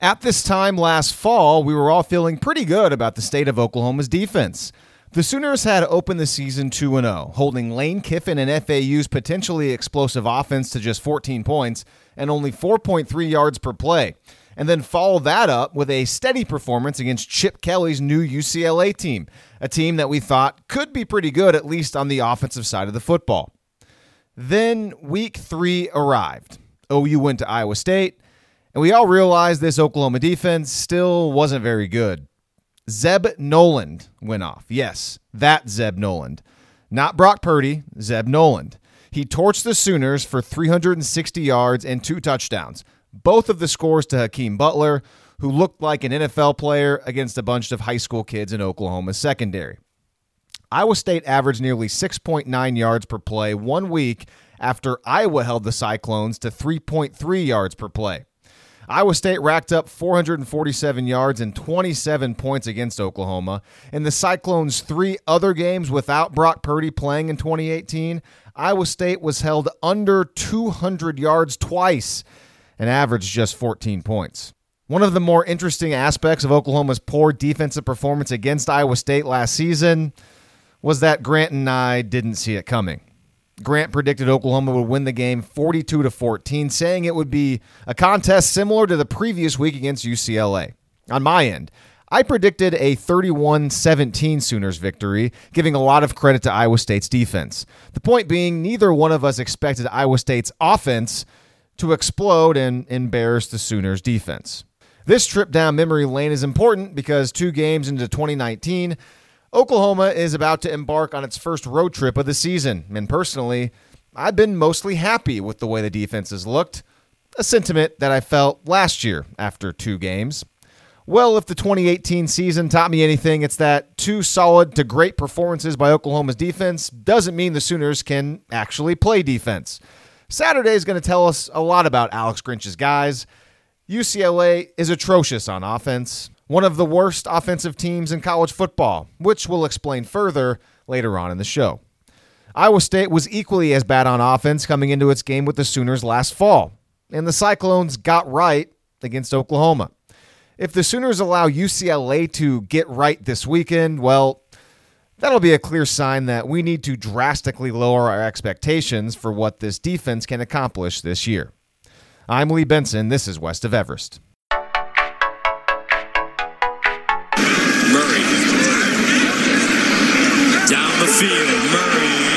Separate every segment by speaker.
Speaker 1: At this time last fall, we were all feeling pretty good about the state of Oklahoma's defense. The Sooners had opened the season 2 0, holding Lane Kiffin and FAU's potentially explosive offense to just 14 points and only 4.3 yards per play, and then followed that up with a steady performance against Chip Kelly's new UCLA team, a team that we thought could be pretty good, at least on the offensive side of the football. Then week three arrived. OU went to Iowa State and we all realized this Oklahoma defense still wasn't very good. Zeb Noland went off. Yes, that Zeb Noland. Not Brock Purdy, Zeb Noland. He torched the Sooners for 360 yards and two touchdowns, both of the scores to Hakeem Butler, who looked like an NFL player against a bunch of high school kids in Oklahoma's secondary. Iowa State averaged nearly 6.9 yards per play one week after Iowa held the Cyclones to 3.3 yards per play. Iowa State racked up 447 yards and 27 points against Oklahoma. In the Cyclones' three other games without Brock Purdy playing in 2018, Iowa State was held under 200 yards twice and averaged just 14 points. One of the more interesting aspects of Oklahoma's poor defensive performance against Iowa State last season was that Grant and I didn't see it coming. Grant predicted Oklahoma would win the game 42 to 14, saying it would be a contest similar to the previous week against UCLA. On my end, I predicted a 31 17 Sooners victory, giving a lot of credit to Iowa State's defense. The point being, neither one of us expected Iowa State's offense to explode and embarrass the Sooners' defense. This trip down memory lane is important because two games into 2019, Oklahoma is about to embark on its first road trip of the season, and personally, I've been mostly happy with the way the defense has looked, a sentiment that I felt last year after two games. Well, if the 2018 season taught me anything, it's that two solid to great performances by Oklahoma's defense doesn't mean the Sooners can actually play defense. Saturday is going to tell us a lot about Alex Grinch's guys. UCLA is atrocious on offense one of the worst offensive teams in college football, which we'll explain further later on in the show. Iowa State was equally as bad on offense coming into its game with the Sooners last fall, and the Cyclones got right against Oklahoma. If the Sooners allow UCLA to get right this weekend, well, that'll be a clear sign that we need to drastically lower our expectations for what this defense can accomplish this year. I'm Lee Benson. This is West of Everest.
Speaker 2: Field. Murray.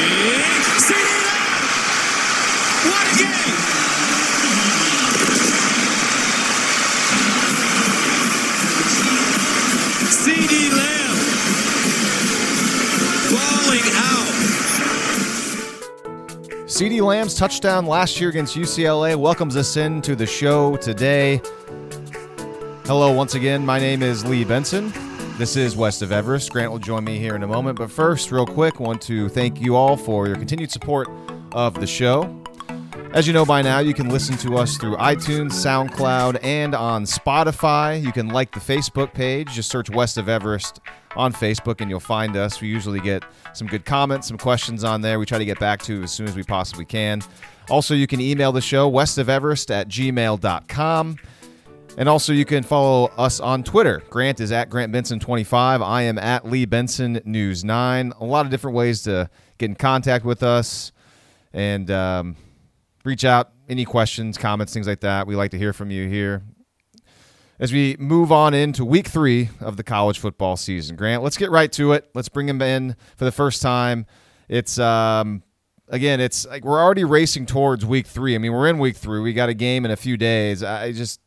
Speaker 2: What a game! CeeDee Lamb balling out.
Speaker 1: CeeDee Lamb's touchdown last year against UCLA welcomes us into the show today. Hello, once again. My name is Lee Benson. This is West of Everest. Grant will join me here in a moment. But first, real quick, want to thank you all for your continued support of the show. As you know by now, you can listen to us through iTunes, SoundCloud, and on Spotify. You can like the Facebook page. Just search West of Everest on Facebook and you'll find us. We usually get some good comments, some questions on there. We try to get back to as soon as we possibly can. Also, you can email the show, westofeverest at gmail.com. And also, you can follow us on Twitter. Grant is at Grant Benson25. I am at Lee Benson News 9. A lot of different ways to get in contact with us and um, reach out. Any questions, comments, things like that. We like to hear from you here. As we move on into week three of the college football season, Grant, let's get right to it. Let's bring him in for the first time. It's um, again, it's like we're already racing towards week three. I mean, we're in week three. We got a game in a few days. I just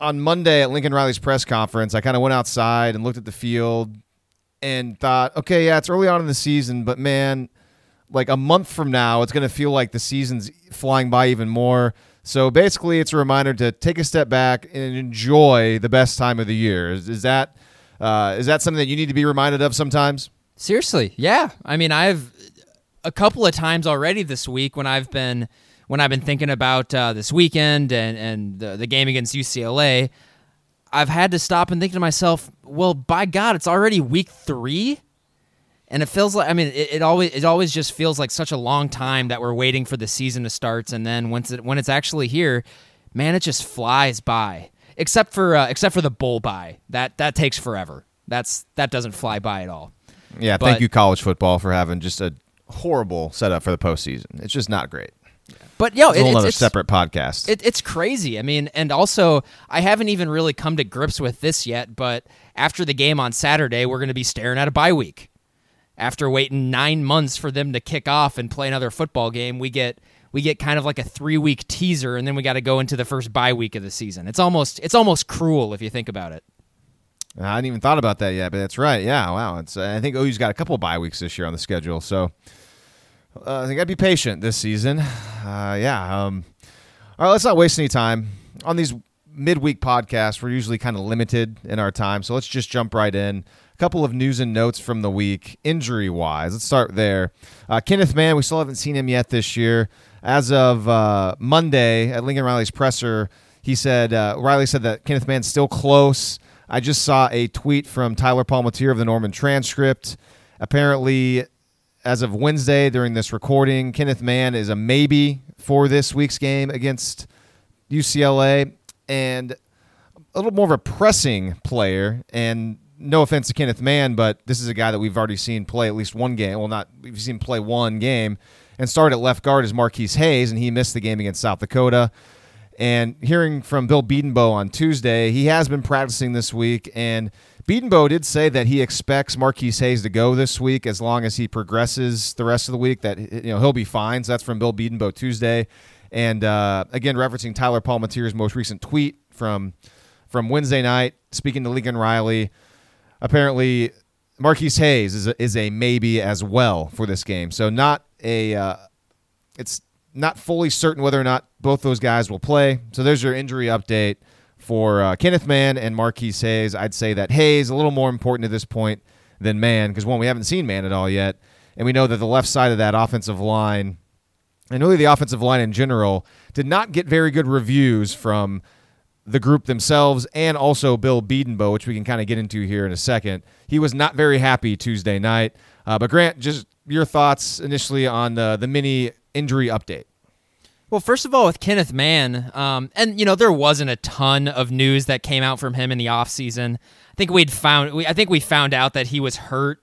Speaker 1: on Monday at Lincoln Riley's press conference, I kind of went outside and looked at the field and thought, okay, yeah, it's early on in the season, but man, like a month from now, it's going to feel like the season's flying by even more. So basically, it's a reminder to take a step back and enjoy the best time of the year. Is, is that uh, is that something that you need to be reminded of sometimes?
Speaker 3: Seriously, yeah. I mean, I've a couple of times already this week when I've been when I've been thinking about uh, this weekend and, and the, the game against UCLA, I've had to stop and think to myself, well, by God, it's already week three. And it feels like I mean it, it, always it always just feels like such a long time that we're waiting for the season to start and then once it when it's actually here, man, it just flies by. except for uh, except for the bowl bye. That that takes forever. That's that doesn't fly by at all.
Speaker 1: Yeah,
Speaker 3: But-
Speaker 1: thank you, college football, for having just a horrible setup for the postseason. It's just not great.
Speaker 3: But yo,
Speaker 1: It's a
Speaker 3: it-
Speaker 1: whole
Speaker 3: it's,
Speaker 1: separate podcast.
Speaker 3: It, it's crazy. I mean, and also, I haven't even really come to grips with this yet, but after the game on Saturday, we're going to be staring at a bye week. After waiting nine months for them to kick off and play another football game, we get we get kind of like a three week teaser, and then we got to go into the first bye week of the season. It's almost it's almost cruel if you think about it.
Speaker 1: I hadn't even thought about that yet, but that's right. Yeah, wow. It's I think OU's got a couple bye weeks this year on the schedule, so uh, they got to be patient this season. Uh, yeah. Um, all right, let's not waste any time on these midweek podcasts. We're usually kind of limited in our time, so let's just jump right in. A couple of news and notes from the week, injury wise. Let's start there. Uh, Kenneth Mann, we still haven't seen him yet this year. As of uh, Monday at Lincoln Riley's presser, he said uh, Riley said that Kenneth Mann's still close. I just saw a tweet from Tyler Palmateer of the Norman Transcript. Apparently, as of Wednesday during this recording, Kenneth Mann is a maybe for this week's game against UCLA and a little more of a pressing player. And no offense to Kenneth Mann, but this is a guy that we've already seen play at least one game. Well, not we've seen play one game and start at left guard as Marquise Hayes, and he missed the game against South Dakota. And hearing from Bill Bedenbaugh on Tuesday, he has been practicing this week, and Bedenbaugh did say that he expects Marquise Hayes to go this week as long as he progresses the rest of the week. That you know he'll be fine. So that's from Bill Bedenbaugh Tuesday, and uh, again referencing Tyler Palmateer's most recent tweet from from Wednesday night, speaking to Lincoln Riley. Apparently, Marquise Hayes is a, is a maybe as well for this game. So not a uh, it's not fully certain whether or not both those guys will play. So there's your injury update for uh, Kenneth Mann and Marquise Hayes. I'd say that Hayes is a little more important at this point than Mann because one we haven't seen Mann at all yet, and we know that the left side of that offensive line and really the offensive line in general did not get very good reviews from the group themselves and also Bill Bedenbaugh, which we can kind of get into here in a second. He was not very happy Tuesday night. Uh, but Grant, just your thoughts initially on the the mini injury update.
Speaker 3: Well, first of all, with Kenneth Mann, um, and you know there wasn't a ton of news that came out from him in the offseason. I think we'd found, we, I think we found out that he was hurt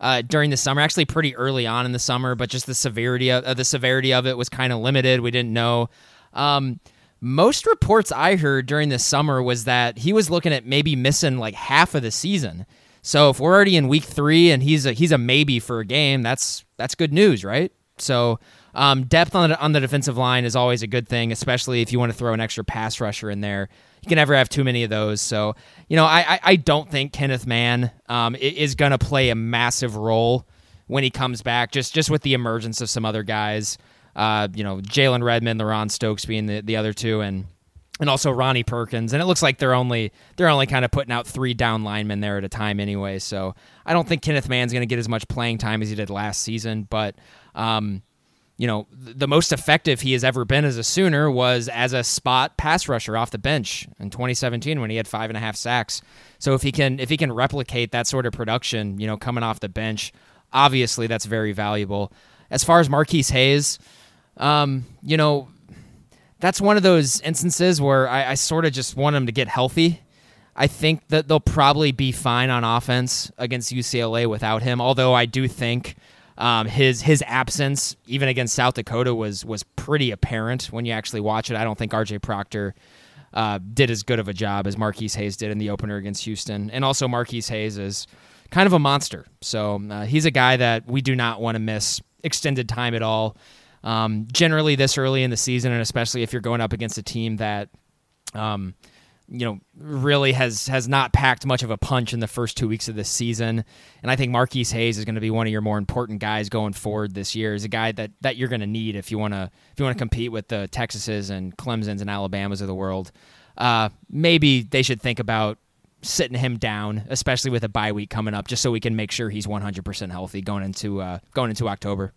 Speaker 3: uh, during the summer, actually pretty early on in the summer, but just the severity of uh, the severity of it was kind of limited. We didn't know. Um, most reports I heard during the summer was that he was looking at maybe missing like half of the season. So if we're already in week three and he's a he's a maybe for a game, that's that's good news, right? So um, depth on the, on the defensive line is always a good thing, especially if you want to throw an extra pass rusher in there. You can never have too many of those. So you know, I I, I don't think Kenneth Mann um, is going to play a massive role when he comes back. Just just with the emergence of some other guys, uh, you know, Jalen Redmond, LaRon Stokes being the, the other two, and and also Ronnie Perkins. And it looks like they're only they're only kind of putting out three down linemen there at a time anyway. So I don't think Kenneth Mann's going to get as much playing time as he did last season. But um, you know, the most effective he has ever been as a Sooner was as a spot pass rusher off the bench in 2017 when he had five and a half sacks. So if he can if he can replicate that sort of production, you know, coming off the bench, obviously that's very valuable. As far as Marquise Hayes, um, you know, that's one of those instances where I, I sort of just want him to get healthy. I think that they'll probably be fine on offense against UCLA without him. Although I do think um, his his absence, even against South Dakota, was was pretty apparent when you actually watch it. I don't think RJ Proctor uh, did as good of a job as Marquise Hayes did in the opener against Houston, and also Marquise Hayes is kind of a monster. So uh, he's a guy that we do not want to miss extended time at all. Um, generally, this early in the season, and especially if you're going up against a team that, um, you know, really has has not packed much of a punch in the first two weeks of this season, and I think Marquise Hayes is going to be one of your more important guys going forward this year. Is a guy that that you're going to need if you want to if you want to compete with the Texases and Clemson's and Alabamas of the world. Uh, maybe they should think about sitting him down, especially with a bye week coming up, just so we can make sure he's 100% healthy going into uh, going into October.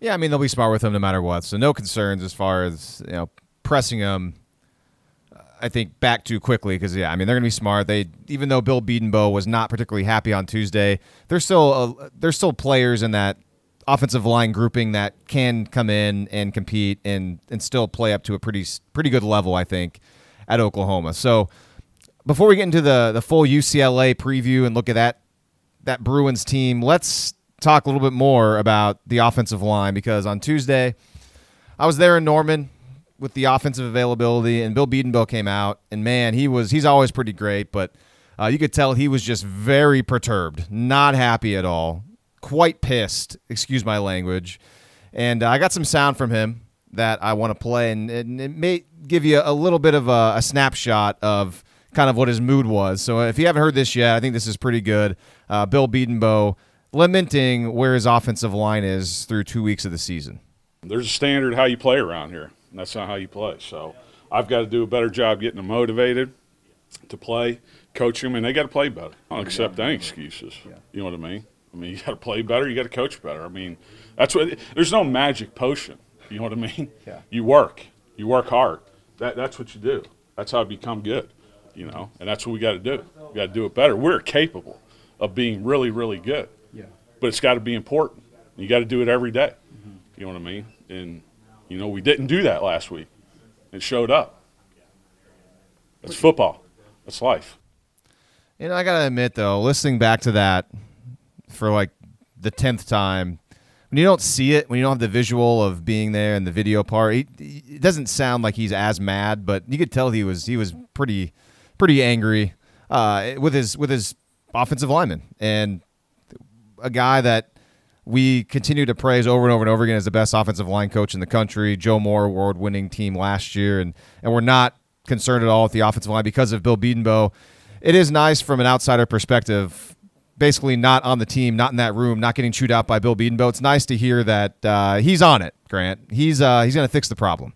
Speaker 1: Yeah, I mean they'll be smart with him no matter what. So no concerns as far as you know pressing him. I think back too quickly because yeah, I mean they're gonna be smart. They even though Bill Bedenbaugh was not particularly happy on Tuesday, there's still a, there's still players in that offensive line grouping that can come in and compete and and still play up to a pretty pretty good level. I think at Oklahoma. So before we get into the the full UCLA preview and look at that that Bruins team, let's talk a little bit more about the offensive line because on Tuesday I was there in Norman with the offensive availability, and Bill Bedenbaugh came out, and man, he was he's always pretty great, but uh, you could tell he was just very perturbed, not happy at all, quite pissed. Excuse my language. And uh, I got some sound from him that I want to play, and, and it may give you a little bit of a, a, snapshot of kind of what his mood was. So if you haven't heard this yet, I think this is pretty good. Uh, Bill Bedenbaugh lamenting where his offensive line is through two weeks of the season.
Speaker 4: There's a standard how you play around here. That's not how you play. So I've got to do a better job getting them motivated to play, coach them, and they got to play better. I don't accept any excuses. You know what I mean? I mean, you got to play better. You got to coach better. I mean, that's what. There's no magic potion. You know what I mean?
Speaker 1: Yeah.
Speaker 4: You work. You work hard. That, that's what you do. That's how you become good. You know, and that's what we got to do. We got to do it better. We're capable of being really, really good.
Speaker 1: Yeah.
Speaker 4: But it's got to be important. You got to do it every day. Mm-hmm. You know what I mean? And you know, we didn't do that last week. It showed up. It's football. It's life.
Speaker 1: You know, I gotta admit though, listening back to that for like the tenth time, when you don't see it, when you don't have the visual of being there and the video part, he, it doesn't sound like he's as mad, but you could tell he was he was pretty pretty angry uh, with his with his offensive lineman and a guy that we continue to praise over and over and over again as the best offensive line coach in the country. Joe Moore award winning team last year, and and we're not concerned at all with the offensive line because of Bill Bedenbaugh. It is nice from an outsider perspective, basically not on the team, not in that room, not getting chewed out by Bill Bedenbaugh. It's nice to hear that uh, he's on it, Grant. He's uh, he's going to fix the problem.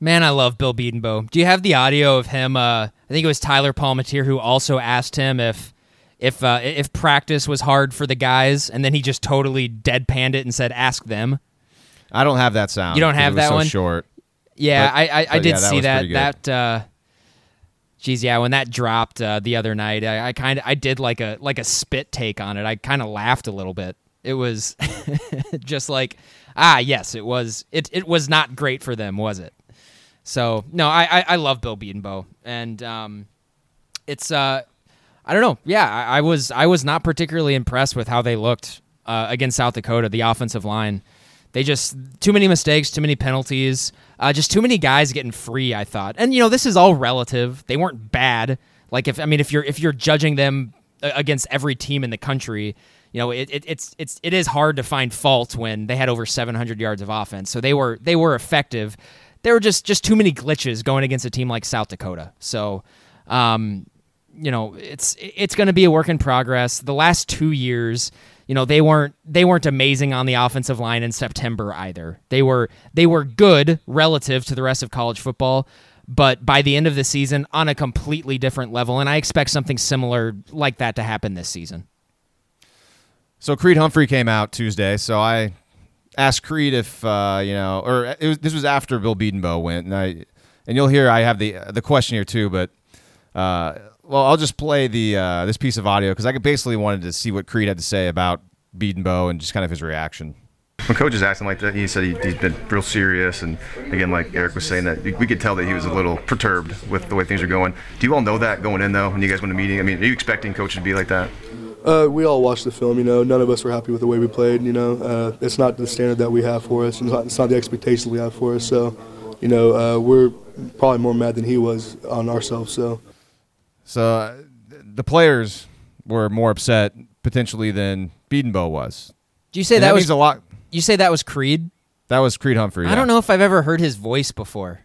Speaker 3: Man, I love Bill Bedenbaugh. Do you have the audio of him? Uh, I think it was Tyler Palmateer who also asked him if if uh, if practice was hard for the guys, and then he just totally deadpanned it and said, "Ask them."
Speaker 1: I don't have that sound.
Speaker 3: You don't have that
Speaker 1: so
Speaker 3: one?
Speaker 1: Short.
Speaker 3: Yeah,
Speaker 1: But-
Speaker 3: I I, I did
Speaker 1: yeah, that
Speaker 3: see that. That uh, geez, yeah, when that dropped uh, the other night, I, I kind of I did like a like a spit take on it. I kind of laughed a little bit. It was just like, ah, yes, it was. It it was not great for them, was it? So no, I I, I love Bill Bedenbaugh, and um, it's uh, I don't know. Yeah, I, I was I was not particularly impressed with how they looked uh, against South Dakota, the offensive line. They just too many mistakes, too many penalties, uh, just too many guys getting free. I thought, and you know, this is all relative. They weren't bad. Like if I mean, if you're if you're judging them uh, against every team in the country, you know, it, it, it's it's it is hard to find fault when they had over 700 yards of offense. So they were they were effective. There were just just too many glitches going against a team like South Dakota. So, um, you know, it's it's going to be a work in progress. The last two years, you know, they weren't they weren't amazing on the offensive line in September either. They were they were good relative to the rest of college football, but by the end of the season, on a completely different level. And I expect something similar like that to happen this season.
Speaker 1: So Creed Humphrey came out Tuesday. So I asked Creed if uh, you know, or was, this was after Bill Bedenbaugh went, and I and you'll hear I have the the question here too, but uh, well, I'll just play the uh, this piece of audio because I basically wanted to see what Creed had to say about Bedenbaugh and just kind of his reaction.
Speaker 5: When coach is acting like that, he said he, he's been real serious, and again, like Eric was saying, that we could tell that he was a little perturbed with the way things are going. Do you all know that going in though, when you guys went to meeting? I mean, are you expecting coach to be like that?
Speaker 6: Uh, we all watched the film. You know, none of us were happy with the way we played. You know, uh, it's not the standard that we have for us. It's not, it's not the expectations we have for us. So, you know, uh, we're probably more mad than he was on ourselves. So,
Speaker 1: So uh, the players were more upset potentially than Bedenbaugh was.
Speaker 3: Do you say
Speaker 1: And
Speaker 3: that,
Speaker 1: that
Speaker 3: was
Speaker 1: a lot.
Speaker 3: you say that was Creed?
Speaker 1: That was Creed Humphrey.
Speaker 3: I don't know if I've ever heard his voice before.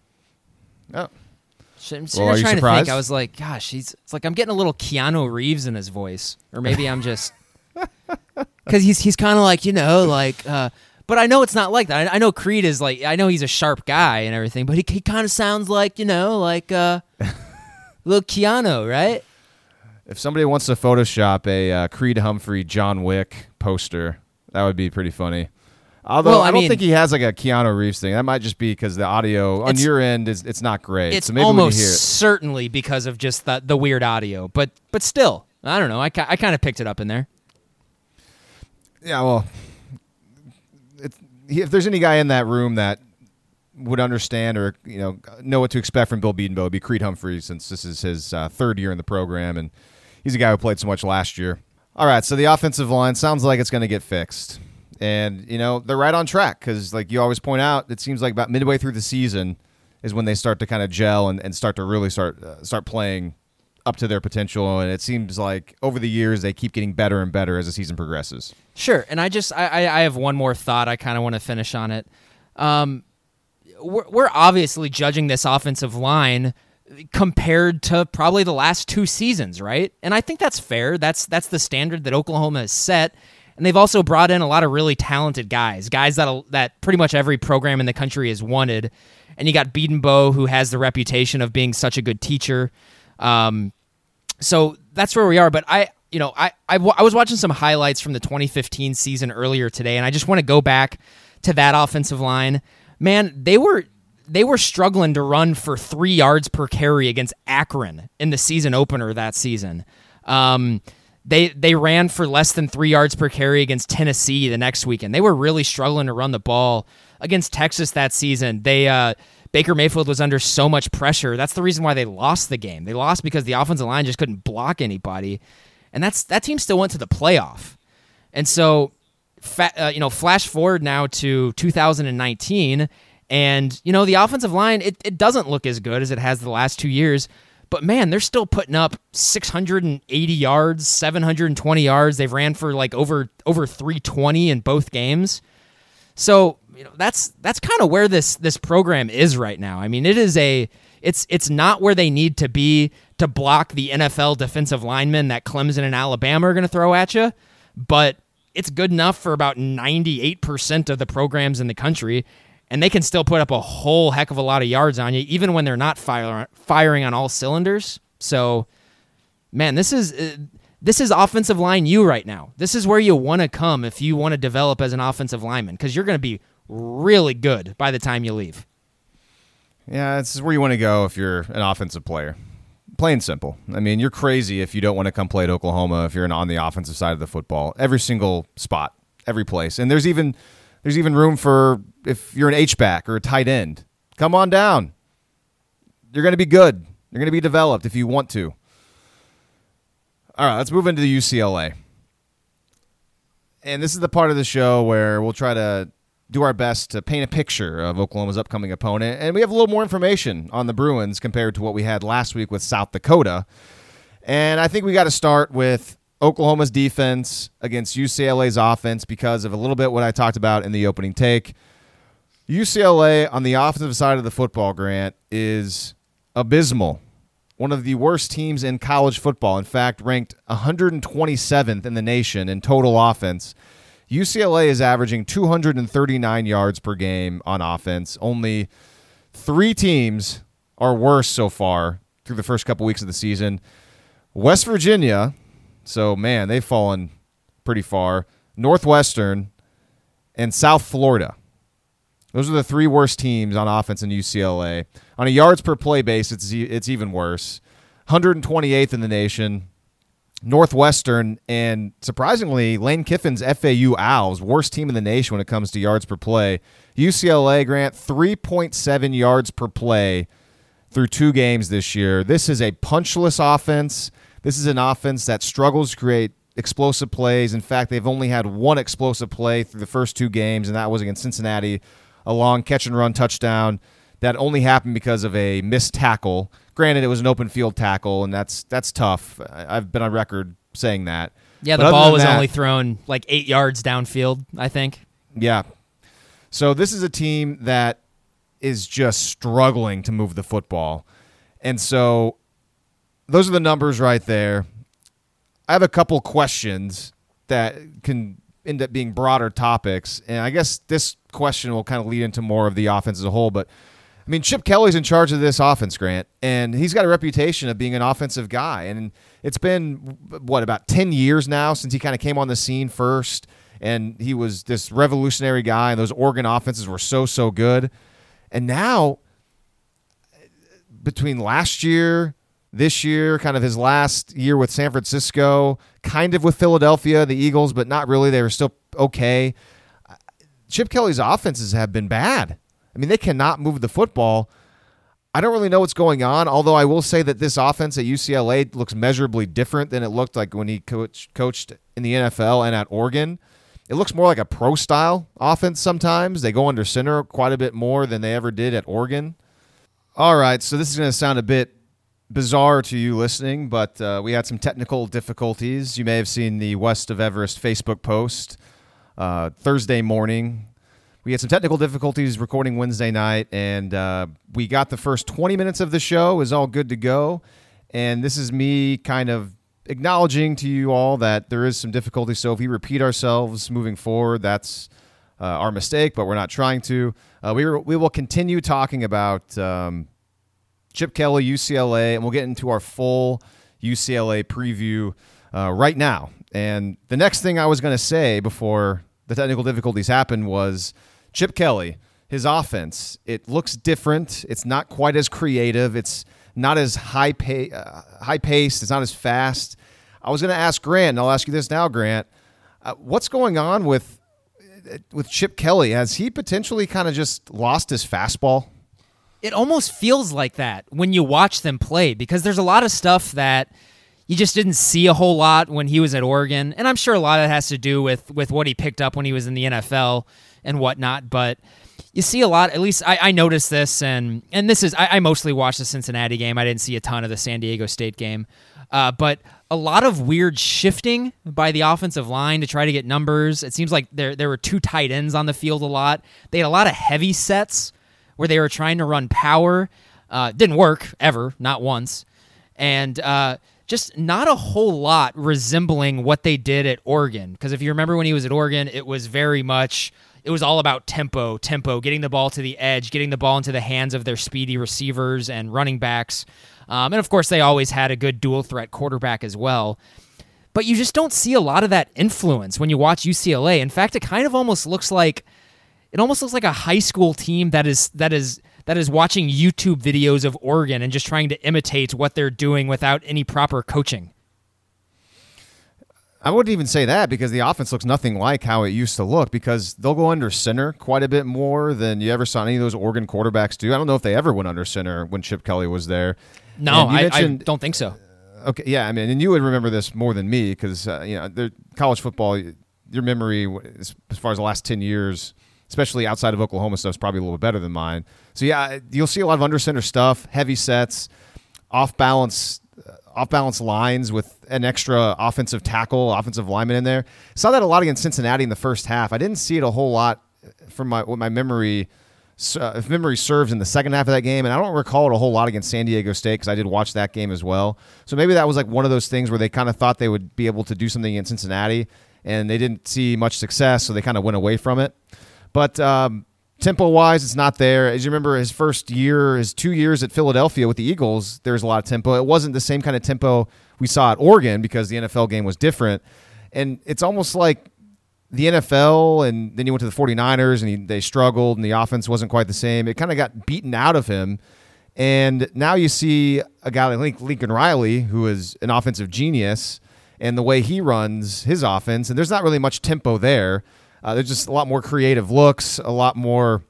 Speaker 1: Oh.
Speaker 3: I'm
Speaker 1: Well, are you
Speaker 3: trying
Speaker 1: surprised?
Speaker 3: to think. I was like, gosh, he's it's like I'm getting a little Keanu Reeves in his voice, or maybe I'm just because he's he's kind of like you know like. uh but I know it's not like that. I, I know Creed is like I know he's a sharp guy and everything, but he he kind of sounds like you know like uh little Keanu, right?
Speaker 1: If somebody wants to Photoshop a uh, Creed Humphrey John Wick poster, that would be pretty funny. Although
Speaker 3: Well, I
Speaker 1: I, don't think he has like a Keanu Reeves thing. That might just be because the audio on your end is it's not great.
Speaker 3: It's
Speaker 1: so maybe
Speaker 3: almost
Speaker 1: hear it,
Speaker 3: certainly because of just the the weird audio, but but still, I don't know. I, I kind of picked it up in there.
Speaker 1: yeah. Well, if there's any guy in that room that would understand or you know know what to expect from Bill Bedenbaugh would be Creed Humphrey, since this is his uh, third year in the program, and he's a guy who played so much last year. All right, so the offensive line sounds like it's going to get fixed, and you know they're right on track because, like you always point out, it seems like about midway through the season is when they start to kind of gel and, and start to really start uh, start playing up to their potential, and it seems like over the years they keep getting better and better as the season progresses.
Speaker 3: Sure, and I just I I have one more thought. I kind of want to finish on it. Um, we're, we're obviously judging this offensive line compared to probably the last two seasons, right? And I think that's fair. That's that's the standard that Oklahoma has set. And they've also brought in a lot of really talented guys, guys that that pretty much every program in the country has wanted. And you got Bedenbaugh, who has the reputation of being such a good teacher. Um, so that's where we are. But I, you know, I, I, w- I was watching some highlights from the 2015 season earlier today, and I just want to go back to that offensive line. Man, they were they were struggling to run for three yards per carry against Akron in the season opener that season. Um, they they ran for less than three yards per carry against Tennessee the next weekend. They were really struggling to run the ball against Texas that season. They uh, Baker Mayfield was under so much pressure. That's the reason why they lost the game. They lost because the offensive line just couldn't block anybody, and that's that team still went to the playoff. And so, fa- uh, you know, flash forward now to 2019, and you know the offensive line it, it doesn't look as good as it has the last two years. But man, they're still putting up 680 yards, 720 yards. They've ran for like over over 320 in both games. So you know that's that's kind of where this this program is right now. I mean, it is a it's it's not where they need to be to block the NFL defensive linemen that Clemson and Alabama are going to throw at you, but it's good enough for about 98% of the programs in the country and they can still put up a whole heck of a lot of yards on you even when they're not fire, firing on all cylinders. So man, this is uh, this is offensive line you right now. This is where you want to come if you want to develop as an offensive lineman because you're going to be really good by the time you leave.
Speaker 1: Yeah, this is where you want to go if you're an offensive player. Plain simple. I mean, you're crazy if you don't want to come play at Oklahoma if you're on the offensive side of the football. Every single spot, every place, and there's even there's even room for if you're an H back or a tight end. Come on down. You're going to be good. You're going to be developed if you want to. All right, let's move into the UCLA. And this is the part of the show where we'll try to do our best to paint a picture of Oklahoma's upcoming opponent. And we have a little more information on the Bruins compared to what we had last week with South Dakota. And I think we got to start with Oklahoma's defense against UCLA's offense because of a little bit what I talked about in the opening take. UCLA on the offensive side of the football, Grant, is abysmal. One of the worst teams in college football. In fact, ranked 127th in the nation in total offense. UCLA is averaging 239 yards per game on offense. Only three teams are worse so far through the first couple weeks of the season. West Virginia, so man, they've fallen pretty far. Northwestern and South Florida. Those are the three worst teams on offense in UCLA. On a yards per play base, it's it's even worse. 128th in the nation. Northwestern and surprisingly Lane Kiffin's FAU Owls, worst team in the nation when it comes to yards per play. UCLA Grant 3.7 yards per play through two games this year. This is a punchless offense. This is an offense that struggles to create explosive plays. In fact, they've only had one explosive play through the first two games, and that was against Cincinnati, a long catch and run touchdown that only happened because of a missed tackle. Granted, it was an open field tackle, and that's that's tough. I've been on record saying that.
Speaker 3: Yeah,
Speaker 1: But
Speaker 3: the ball was
Speaker 1: that-
Speaker 3: only thrown like eight yards downfield, I think.
Speaker 1: Yeah. So this is a team that is just struggling to move the football. And so those are the numbers right there. I have a couple questions that can end up being broader topics. And I guess this question will kind of lead into more of the offense as a whole. But I mean, Chip Kelly's in charge of this offense, Grant, and he's got a reputation of being an offensive guy. And it's been, what, about 10 years now since he kind of came on the scene first. And he was this revolutionary guy, and those Oregon offenses were so, so good. And now, between last year, this year, kind of his last year with San Francisco, kind of with Philadelphia, the Eagles, but not really. They were still okay. Chip Kelly's offenses have been bad. I mean, they cannot move the football. I don't really know what's going on, although I will say that this offense at UCLA looks measurably different than it looked like when he coach, coached in the NFL and at Oregon. It looks more like a pro style offense sometimes. They go under center quite a bit more than they ever did at Oregon. All right, so this is going to sound a bit bizarre to you listening, but uh, we had some technical difficulties. You may have seen the West of Everest Facebook post uh, Thursday morning we had some technical difficulties recording Wednesday night, and uh, we got the first 20 minutes of the show is all good to go. And this is me kind of acknowledging to you all that there is some difficulty. So if we repeat ourselves moving forward, that's uh, our mistake, but we're not trying to. Uh, we, we will continue talking about um, Chip Kelly, UCLA, and we'll get into our full UCLA preview uh, right now. And the next thing I was going to say before the technical difficulties happened was Chip Kelly, his offense, it looks different. It's not quite as creative. It's not as high pay, uh, high paced. It's not as fast. I was going to ask Grant, and I'll ask you this now, Grant. Uh, what's going on with with Chip Kelly? Has he potentially kind of just lost his fastball?
Speaker 3: It almost feels like that when you watch them play because there's a lot of stuff that you just didn't see a whole lot when he was at Oregon, and I'm sure a lot of it has to do with with what he picked up when he was in the NFL and whatnot. But you see a lot. At least I, I noticed this, and and this is I, I, mostly watched the Cincinnati game. I didn't see a ton of the San Diego State game, uh, but a lot of weird shifting by the offensive line to try to get numbers. It seems like there there were two tight ends on the field a lot. They had a lot of heavy sets where they were trying to run power. Uh, didn't work ever, not once, and. Uh, just not a whole lot resembling what they did at Oregon. Because if you remember when he was at Oregon, it was very much it was all about tempo, tempo, getting the ball to the edge, getting the ball into the hands of their speedy receivers and running backs. Um, and of course, they always had a good dual threat quarterback as well. But you just don't see a lot of that influence when you watch UCLA. In fact, it kind of almost looks like it almost looks like a high school team that is that is that is watching YouTube videos of Oregon and just trying to imitate what they're doing without any proper coaching.
Speaker 1: I wouldn't even say that because the offense looks nothing like how it used to look because they'll go under center quite a bit more than you ever saw any of those Oregon quarterbacks do. I don't know if they ever went under center when Chip Kelly was there.
Speaker 3: No, I, I, don't think so.
Speaker 1: Okay, yeah, I mean, and you would remember this more than me because uh, you know, college football, your memory as far as the last ten years, especially outside of Oklahoma stuff, is probably a little bit better than mine. So yeah, you'll see a lot of under center stuff, heavy sets, off balance off balance lines with an extra offensive tackle, offensive lineman in there. Saw that a lot against Cincinnati in the first half. I didn't see it a whole lot from my what my memory. Uh, if memory serves in the second half of that game, and I don't recall it a whole lot against San Diego State because I did watch that game as well. So maybe that was like one of those things where they kind of thought they would be able to do something in Cincinnati, and they didn't see much success, so they kind of went away from it. But um, tempo wise, it's not there. As you remember, his first year, his two years at Philadelphia with the Eagles, there was a lot of tempo. It wasn't the same kind of tempo we saw at Oregon because the NFL game was different. And it's almost like the NFL, and then he went to the 49ers and he, they struggled and the offense wasn't quite the same. It kind of got beaten out of him. And now you see a guy like Lincoln Riley, who is an offensive genius, and the way he runs his offense, and there's not really much tempo there. Uh, there's just a lot more creative looks, a lot more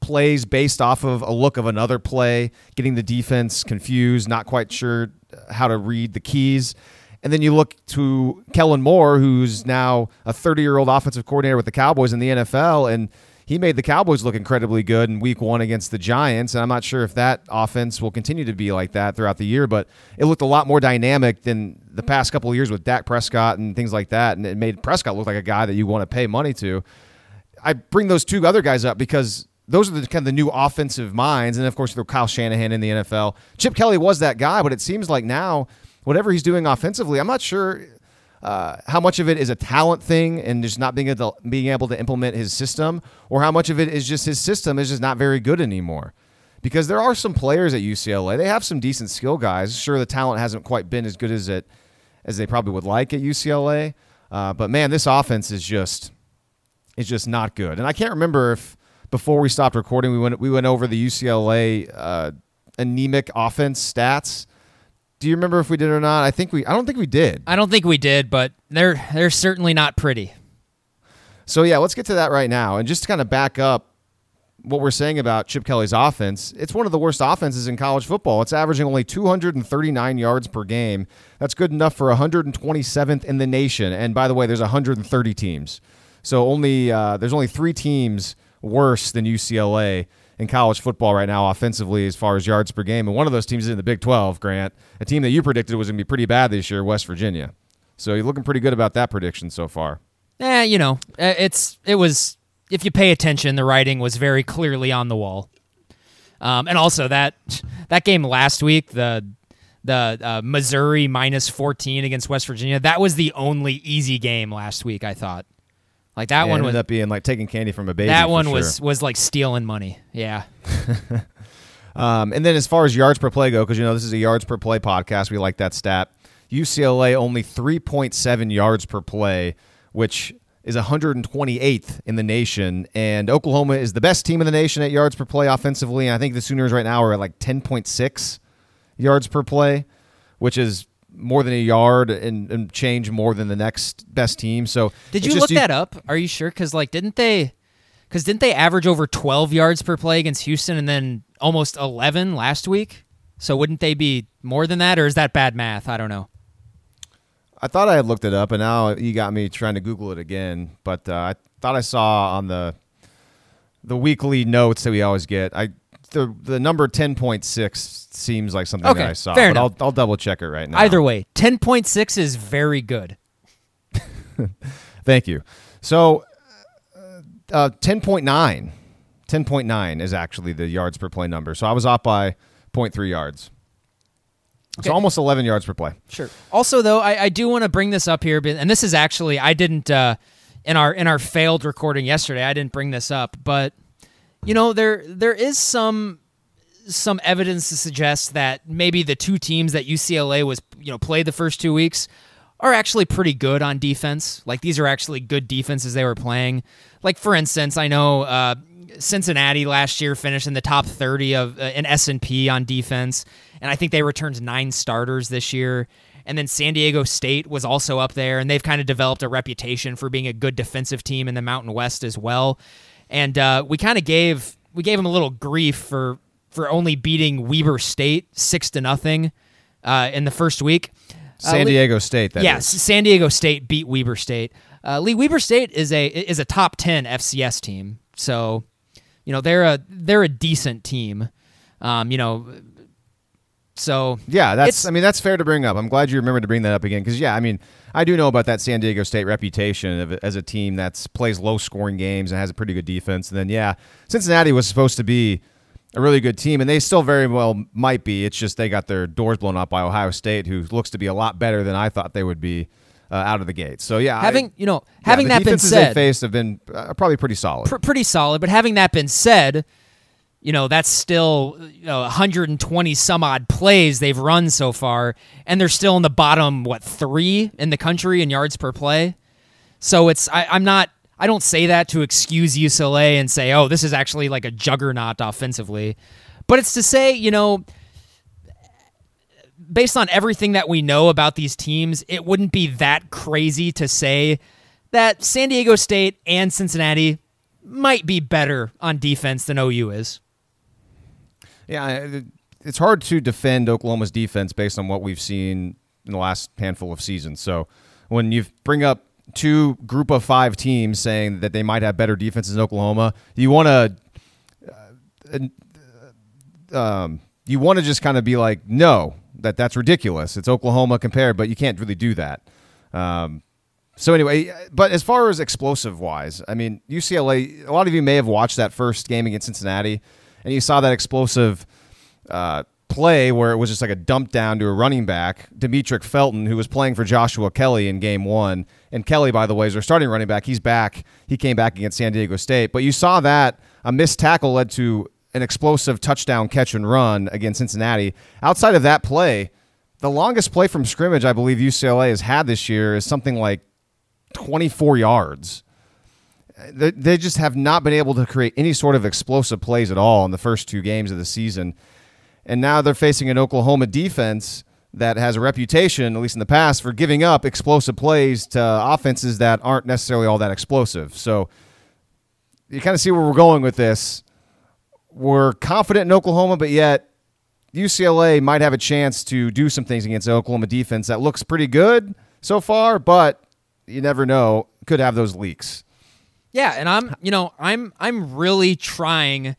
Speaker 1: plays based off of a look of another play, getting the defense confused, not quite sure how to read the keys. And then you look to Kellen Moore, who's now a 30 year old offensive coordinator with the Cowboys in the NFL, and he made the Cowboys look incredibly good in week one against the Giants. And I'm not sure if that offense will continue to be like that throughout the year, but it looked a lot more dynamic than the past couple of years with Dak Prescott and things like that. And it made Prescott look like a guy that you want to pay money to. I bring those two other guys up because those are the kind of the new offensive minds. And of course, through Kyle Shanahan in the NFL. Chip Kelly was that guy, but it seems like now, whatever he's doing offensively, I'm not sure uh, how much of it is a talent thing and just not being able, being able to implement his system, or how much of it is just his system is just not very good anymore. Because there are some players at UCLA, they have some decent skill guys. Sure, the talent hasn't quite been as good as it as they probably would like at UCLA, uh, but man, this offense is just is just not good. And I can't remember if before we stopped recording, we went we went over the UCLA uh, anemic offense stats do you remember if we did or not? I think we. I don't think we did.
Speaker 3: I don't think we did, but they're they're certainly not pretty.
Speaker 1: So yeah, let's get to that right now, and just to kind of back up what we're saying about Chip Kelly's offense, it's one of the worst offenses in college football. It's averaging only 239 yards per game. That's good enough for 127th in the nation. And by the way, there's 130 teams, so only uh, there's only three teams worse than UCLA in college football right now offensively as far as yards per game. And one of those teams is in the Big 12. Grant, a team that you predicted was going to be pretty bad this year, West Virginia. So you're looking pretty good about that prediction so far.
Speaker 3: Yeah, you know, eh, it's it was if you pay attention, the writing was very clearly on the wall. Um, and also that that game last week, the the uh, Missouri minus 14 against West Virginia, that was the only easy game last week. I thought, like that
Speaker 1: Yeah,
Speaker 3: one
Speaker 1: ended
Speaker 3: was
Speaker 1: up being like taking candy from a baby.
Speaker 3: that one
Speaker 1: sure.
Speaker 3: was was like stealing money. Yeah,
Speaker 1: Um, and then as far as yards per play go, because you know this is a yards per play podcast, we like that stat. UCLA only 3.7 yards per play, which is 128th in the nation. And Oklahoma is the best team in the nation at yards per play offensively. And I think the Sooners right now are at like 10.6 yards per play, which is more than a yard and, and change more than the next best team. So
Speaker 3: did you look that up? Are you sure? Because like, didn't they? Because didn't they average over 12 yards per play against Houston and then almost 11 last week? So wouldn't they be more than that, or is that bad math? I don't know.
Speaker 1: I thought I had looked it up, and now you got me trying to Google it again. But uh, I thought I saw on the the weekly notes that we always get. I the the number ten point six seems like something
Speaker 3: Okay,
Speaker 1: that I saw.
Speaker 3: fair
Speaker 1: but
Speaker 3: enough.
Speaker 1: I'll I'll double check it right now.
Speaker 3: Either way, 10.6 is very good.
Speaker 1: Thank you. So uh, ten point nine. 10.9 is actually the yards per play number. So I was off by 0.3 yards.
Speaker 3: Okay.
Speaker 1: So almost 11 yards per play.
Speaker 3: Sure. Also, though, I, I do want to bring this up here, and this is actually I didn't uh, in our in our failed recording yesterday. I didn't bring this up, but you know there there is some some evidence to suggest that maybe the two teams that UCLA was you know played the first two weeks are actually pretty good on defense. Like these are actually good defenses they were playing. Like for instance, I know uh, Cincinnati last year finished in the top 30 of uh, an S&P on defense, and I think they returned nine starters this year. And then San Diego State was also up there, and they've kind of developed a reputation for being a good defensive team in the Mountain West as well. And uh, we kind of gave we gave them a little grief for for only beating Weber State six to nothing uh, in the first week. Uh,
Speaker 1: San Diego State, that
Speaker 3: yes,
Speaker 1: is.
Speaker 3: San Diego State beat Weber State. Uh, Lee Weber State is a is a top ten FCS team, so you know they're a they're a decent team. Um, you know, so
Speaker 1: Yeah, that's. I mean, that's fair to bring up. I'm glad you remembered to bring that up again because yeah, I mean, I do know about that San Diego State reputation of, as a team that plays low scoring games and has a pretty good defense. And then yeah, Cincinnati was supposed to be a really good team, and they still very well might be. It's just they got their doors blown up by Ohio State, who looks to be a lot better than I thought they would be uh, out of the gate. So yeah,
Speaker 3: having
Speaker 1: I,
Speaker 3: you know
Speaker 1: yeah,
Speaker 3: having
Speaker 1: the
Speaker 3: that been said,
Speaker 1: they faced have been uh, probably pretty solid.
Speaker 3: pr- pretty solid. But having that been said, you know that's still you know 120 some odd plays they've run so far, and they're still in the bottom what three in the country in yards per play. So it's I, I'm not I don't say that to excuse UCLA and say oh this is actually like a juggernaut offensively, but it's to say you know based on everything that we know about these teams, it wouldn't be that crazy to say that San Diego State and Cincinnati might be better on defense than OU is.
Speaker 1: Yeah, it's hard to defend Oklahoma's defense based on what we've seen in the last handful of seasons. So when you bring up two group of five teams saying that they might have better defenses in Oklahoma, you want to uh, uh, uh, um, you want to just kind of be like, no, that that's ridiculous. It's Oklahoma compared, but you can't really do that. Um, so anyway, but as far as explosive wise, I mean UCLA. A lot of you may have watched that first game against Cincinnati, and you saw that explosive uh, play where it was just like a dump down to a running back, Demetric Felton, who was playing for Joshua Kelley in game one. And Kelley, by the way, is our starting running back. He's back. He came back against San Diego State. But you saw that a missed tackle led to an explosive touchdown catch and run against Cincinnati. Outside of that play, the longest play from scrimmage I believe UCLA has had this year is something like 24 yards. They, just have not been able to create any sort of explosive plays at all in the first two games of the season. And now they're facing an Oklahoma defense that has a reputation, at least in the past, for giving up explosive plays to offenses that aren't necessarily all that explosive. So you kind of see where we're going with this. We're confident in Oklahoma, but yet UCLA might have a chance to do some things against Oklahoma defense that looks pretty good so far, but you never know. Could have those leaks.
Speaker 3: Yeah, and I'm, you know, I'm I'm really trying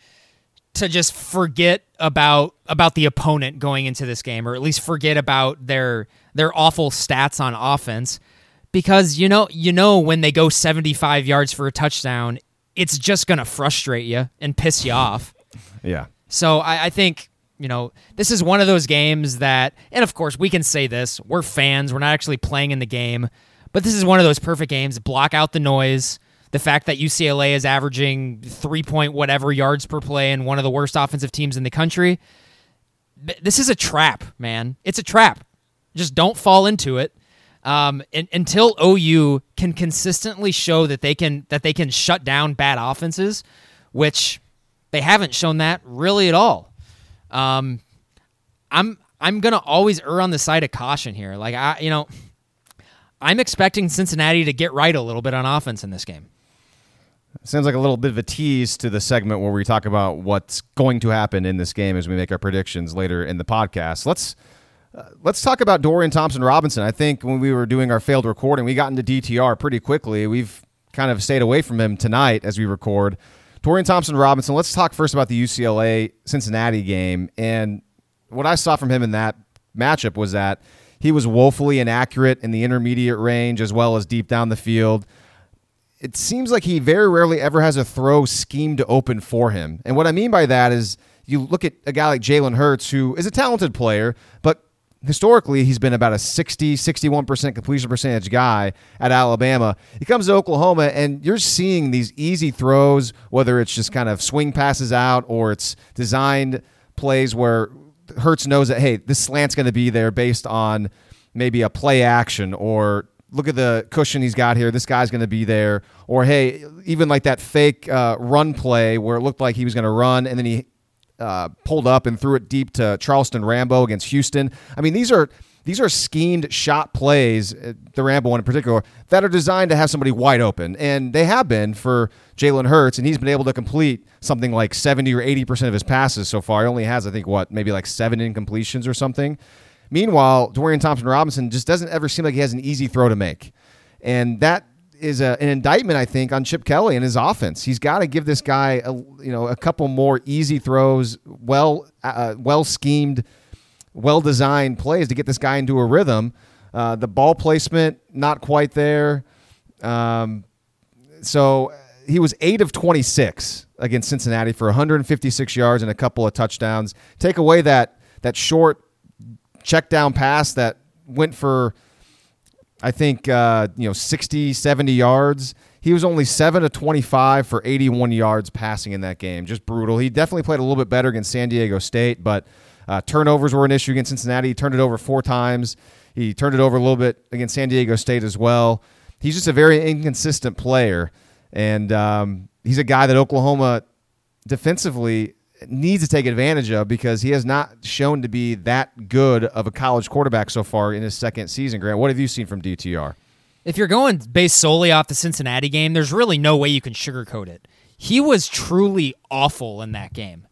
Speaker 3: to just forget about about the opponent going into this game or at least forget about their their awful stats on offense because you know, you know when they go 75 yards for a touchdown, it's just going to frustrate you and piss you off.
Speaker 1: Yeah.
Speaker 3: So I, I think you know this is one of those games that, and of course we can say this: we're fans, we're not actually playing in the game, but this is one of those perfect games. Block out the noise. The fact that UCLA is averaging three point whatever yards per play and one of the worst offensive teams in the country. This is a trap, man. It's a trap. Just don't fall into it. Um, and, until OU can consistently show that they can that they can shut down bad offenses, which they haven't shown that really at all. Um, I'm I'm gonna always err on the side of caution here. Like I, you know, I'm expecting Cincinnati to get right a little bit on offense in this game.
Speaker 1: Sounds like a little bit of a tease to the segment where we talk about what's going to happen in this game as we make our predictions later in the podcast. Let's uh, let's talk about Dorian Thompson Robinson. I think when we were doing our failed recording, we got into DTR pretty quickly. We've kind of stayed away from him tonight as we record. Dorian Thompson Robinson. Let's talk first about the UCLA Cincinnati game. And what I saw from him in that matchup was that he was woefully inaccurate in the intermediate range as well as deep down the field. It seems like he very rarely ever has a throw schemed to open for him. And what I mean by that is you look at a guy like Jalen Hurts, who is a talented player, but historically he's been about a 60 61% completion percentage guy at alabama. He comes to oklahoma and you're seeing these easy throws whether it's just kind of swing passes out or it's designed plays where Hurts knows that hey this slant's going to be there based on maybe a play action or look at the cushion he's got here this guy's going to be there. Or hey even like that fake uh, run play where it looked like he was going to run and then he uh, pulled up and threw it deep to Charleston Rambo against Houston. I mean, these are these are schemed shot plays, uh, the Rambo one in particular, that are designed to have somebody wide open, and they have been for Jalen Hurts, and he's been able to complete something like seventy or eighty percent of his passes so far. He only has, I think, what maybe like seven incompletions or something. Meanwhile, Dorian Thompson Robinson just doesn't ever seem like he has an easy throw to make, and that is a, an indictment, I think, on Chip Kelly and his offense. He's got to give this guy, a, you know, a couple more easy throws, well, uh, well schemed, well designed plays to get this guy into a rhythm. Uh, the ball placement not quite there. Um, so he was eight of 26 against Cincinnati for 156 yards and a couple of touchdowns. Take away that that short check down pass that went for I think, uh, you know, 60, 70 yards. He was only 7 to 25 for 81 yards passing in that game. Just brutal. He definitely played a little bit better against San Diego State, but uh, turnovers were an issue against Cincinnati. He turned it over four times. He turned it over a little bit against San Diego State as well. He's just a very inconsistent player. And um, he's a guy that Oklahoma defensively needs to take advantage of because he has not shown to be that good of a college quarterback so far in his second season. Grant, what have you seen from DTR?
Speaker 3: If you're going based solely off the Cincinnati game, there's really no way you can sugarcoat it. He was truly awful in that game.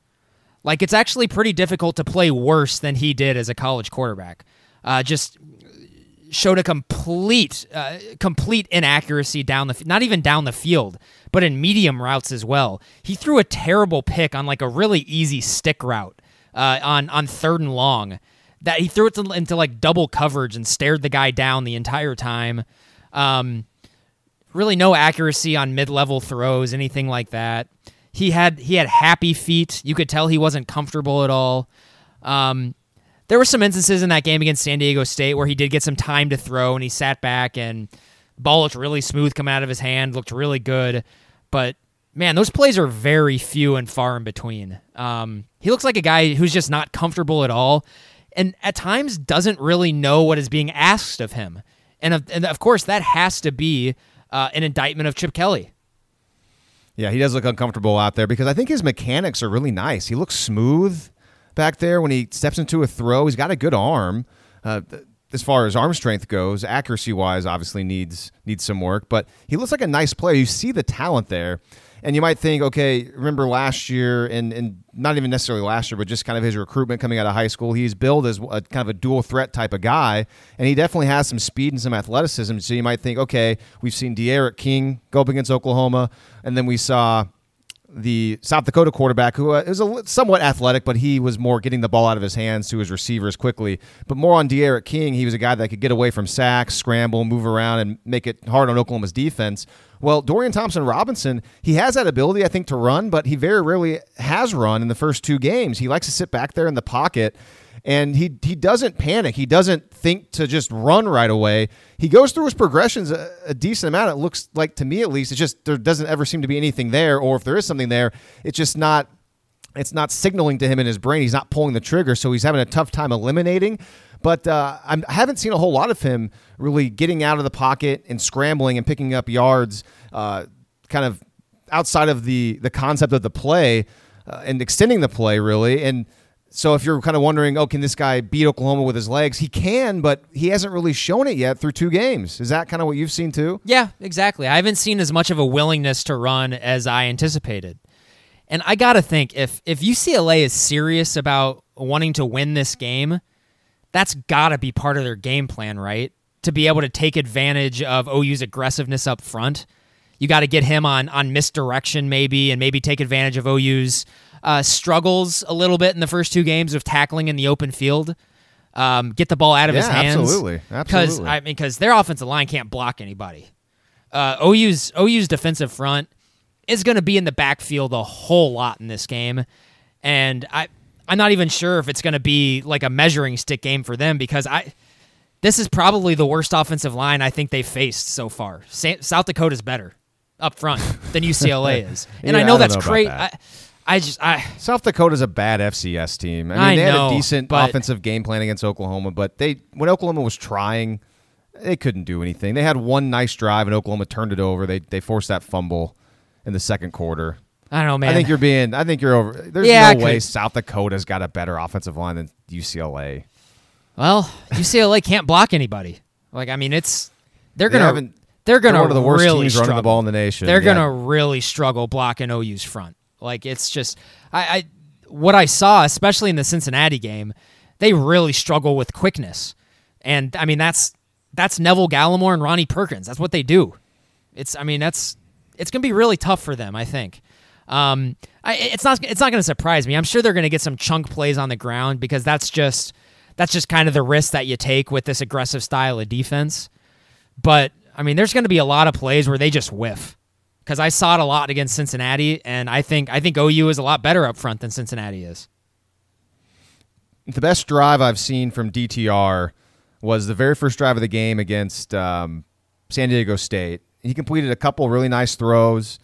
Speaker 3: Like it's actually pretty difficult to play worse than he did as a college quarterback. Uh, just showed a complete uh, complete inaccuracy down the not even down the field, but in medium routes as well. He threw a terrible pick on like a really easy stick route uh, on on third and long. That he threw it to, into like double coverage and stared the guy down the entire time. Um, really no accuracy on mid level throws, anything like that. He had he had happy feet. You could tell he wasn't comfortable at all. Um, there were some instances in that game against San Diego State where he did get some time to throw and he sat back and ball looked really smooth coming out of his hand, looked really good. But man, those plays are very few and far in between. Um, he looks like a guy who's just not comfortable at all, and at times doesn't really know what is being asked of him. And of, and of course, that has to be uh, an indictment of Chip Kelly.
Speaker 1: Yeah, he does look uncomfortable out there because I think his mechanics are really nice. He looks smooth back there when he steps into a throw. He's got a good arm. Uh, as far as arm strength goes, accuracy wise, obviously needs needs some work. But he looks like a nice player. You see the talent there, and you might think, okay, remember last year, and and not even necessarily last year, but just kind of his recruitment coming out of high school. He's billed as a kind of a dual threat type of guy, and he definitely has some speed and some athleticism. So you might think, okay, we've seen De'Aaron King go up against Oklahoma, and then we saw the South Dakota quarterback, who uh, is a, somewhat athletic, but he was more getting the ball out of his hands to his receivers quickly. But more on De'Aaron King, he was a guy that could get away from sacks, scramble, move around, and make it hard on Oklahoma's defense. Well, Dorian Thompson Robinson, he has that ability, I think, to run, but he very rarely has run in the first two games. He likes to sit back there in the pocket and he he doesn't panic. He doesn't think to just run right away. He goes through his progressions a, a, decent amount. It looks like to me at least. It's just there doesn't ever seem to be anything there, or if there is something there, it's just not. It's not signaling to him in his brain. He's not pulling the trigger, so he's having a tough time eliminating. But uh, I haven't seen a whole lot of him really getting out of the pocket and scrambling and picking up yards, uh, kind of outside of the the concept of the play uh, and extending the play really and so if you're kind of wondering, oh, can this guy beat Oklahoma with his legs? He can, but he hasn't really shown it yet through two games. Is that kind of what you've seen too?
Speaker 3: Yeah, exactly. I haven't seen as much of a willingness to run as I anticipated. And I got to think if if UCLA is serious about wanting to win this game, that's got to be part of their game plan, right? To be able to take advantage of OU's aggressiveness up front. You got to get him on on misdirection maybe and maybe take advantage of OU's uh, struggles a little bit in the first two games of tackling in the open field. Um, get the ball out of
Speaker 1: yeah,
Speaker 3: his hands.
Speaker 1: Absolutely,
Speaker 3: Because I mean, because their offensive line can't block anybody. Uh, OU's OU's defensive front is going to be in the backfield a whole lot in this game, and I I'm not even sure if it's going to be like a measuring stick game for them because I this is probably the worst offensive line I think they've faced so far. Sa- South Dakota's better up front than UCLA is, and
Speaker 1: Yeah,
Speaker 3: I know
Speaker 1: I
Speaker 3: that's crazy. I just I
Speaker 1: South Dakota's a bad FCS team. I mean,
Speaker 3: I
Speaker 1: they
Speaker 3: know,
Speaker 1: had a decent offensive game plan against Oklahoma, but they when Oklahoma was trying, they couldn't do anything. They had one nice drive, and Oklahoma turned it over. They they forced that fumble in the second quarter.
Speaker 3: I don't know, man.
Speaker 1: I think you're being. I think you're over. There's
Speaker 3: Yeah,
Speaker 1: no way South Dakota's got a better offensive line than UCLA.
Speaker 3: well, UCLA can't block anybody. Like I mean, it's they're gonna
Speaker 1: haven't-
Speaker 3: they're gonna
Speaker 1: They're one of the worst
Speaker 3: really
Speaker 1: teams
Speaker 3: struggle.
Speaker 1: running the ball in the nation.
Speaker 3: They're
Speaker 1: Yeah.
Speaker 3: gonna really struggle blocking OU's front. Like it's just I, I what I saw, especially in the Cincinnati game, they really struggle with quickness. And I mean that's that's Neville Gallimore and Ronnie Perkins. That's what they do. It's I mean that's it's gonna be really tough for them. I think. Um, I, it's not it's not gonna surprise me. I'm sure they're gonna get some chunk plays on the ground because that's just that's just kind of the risk that you take with this aggressive style of defense. But I mean, there's to be a lot of plays where they just whiff because I saw it a lot against Cincinnati, and I think I think OU is a lot better up front than Cincinnati is.
Speaker 1: the best drive I've seen from DTR was the very first drive of the game against um, San Diego State. He completed a couple really nice throws.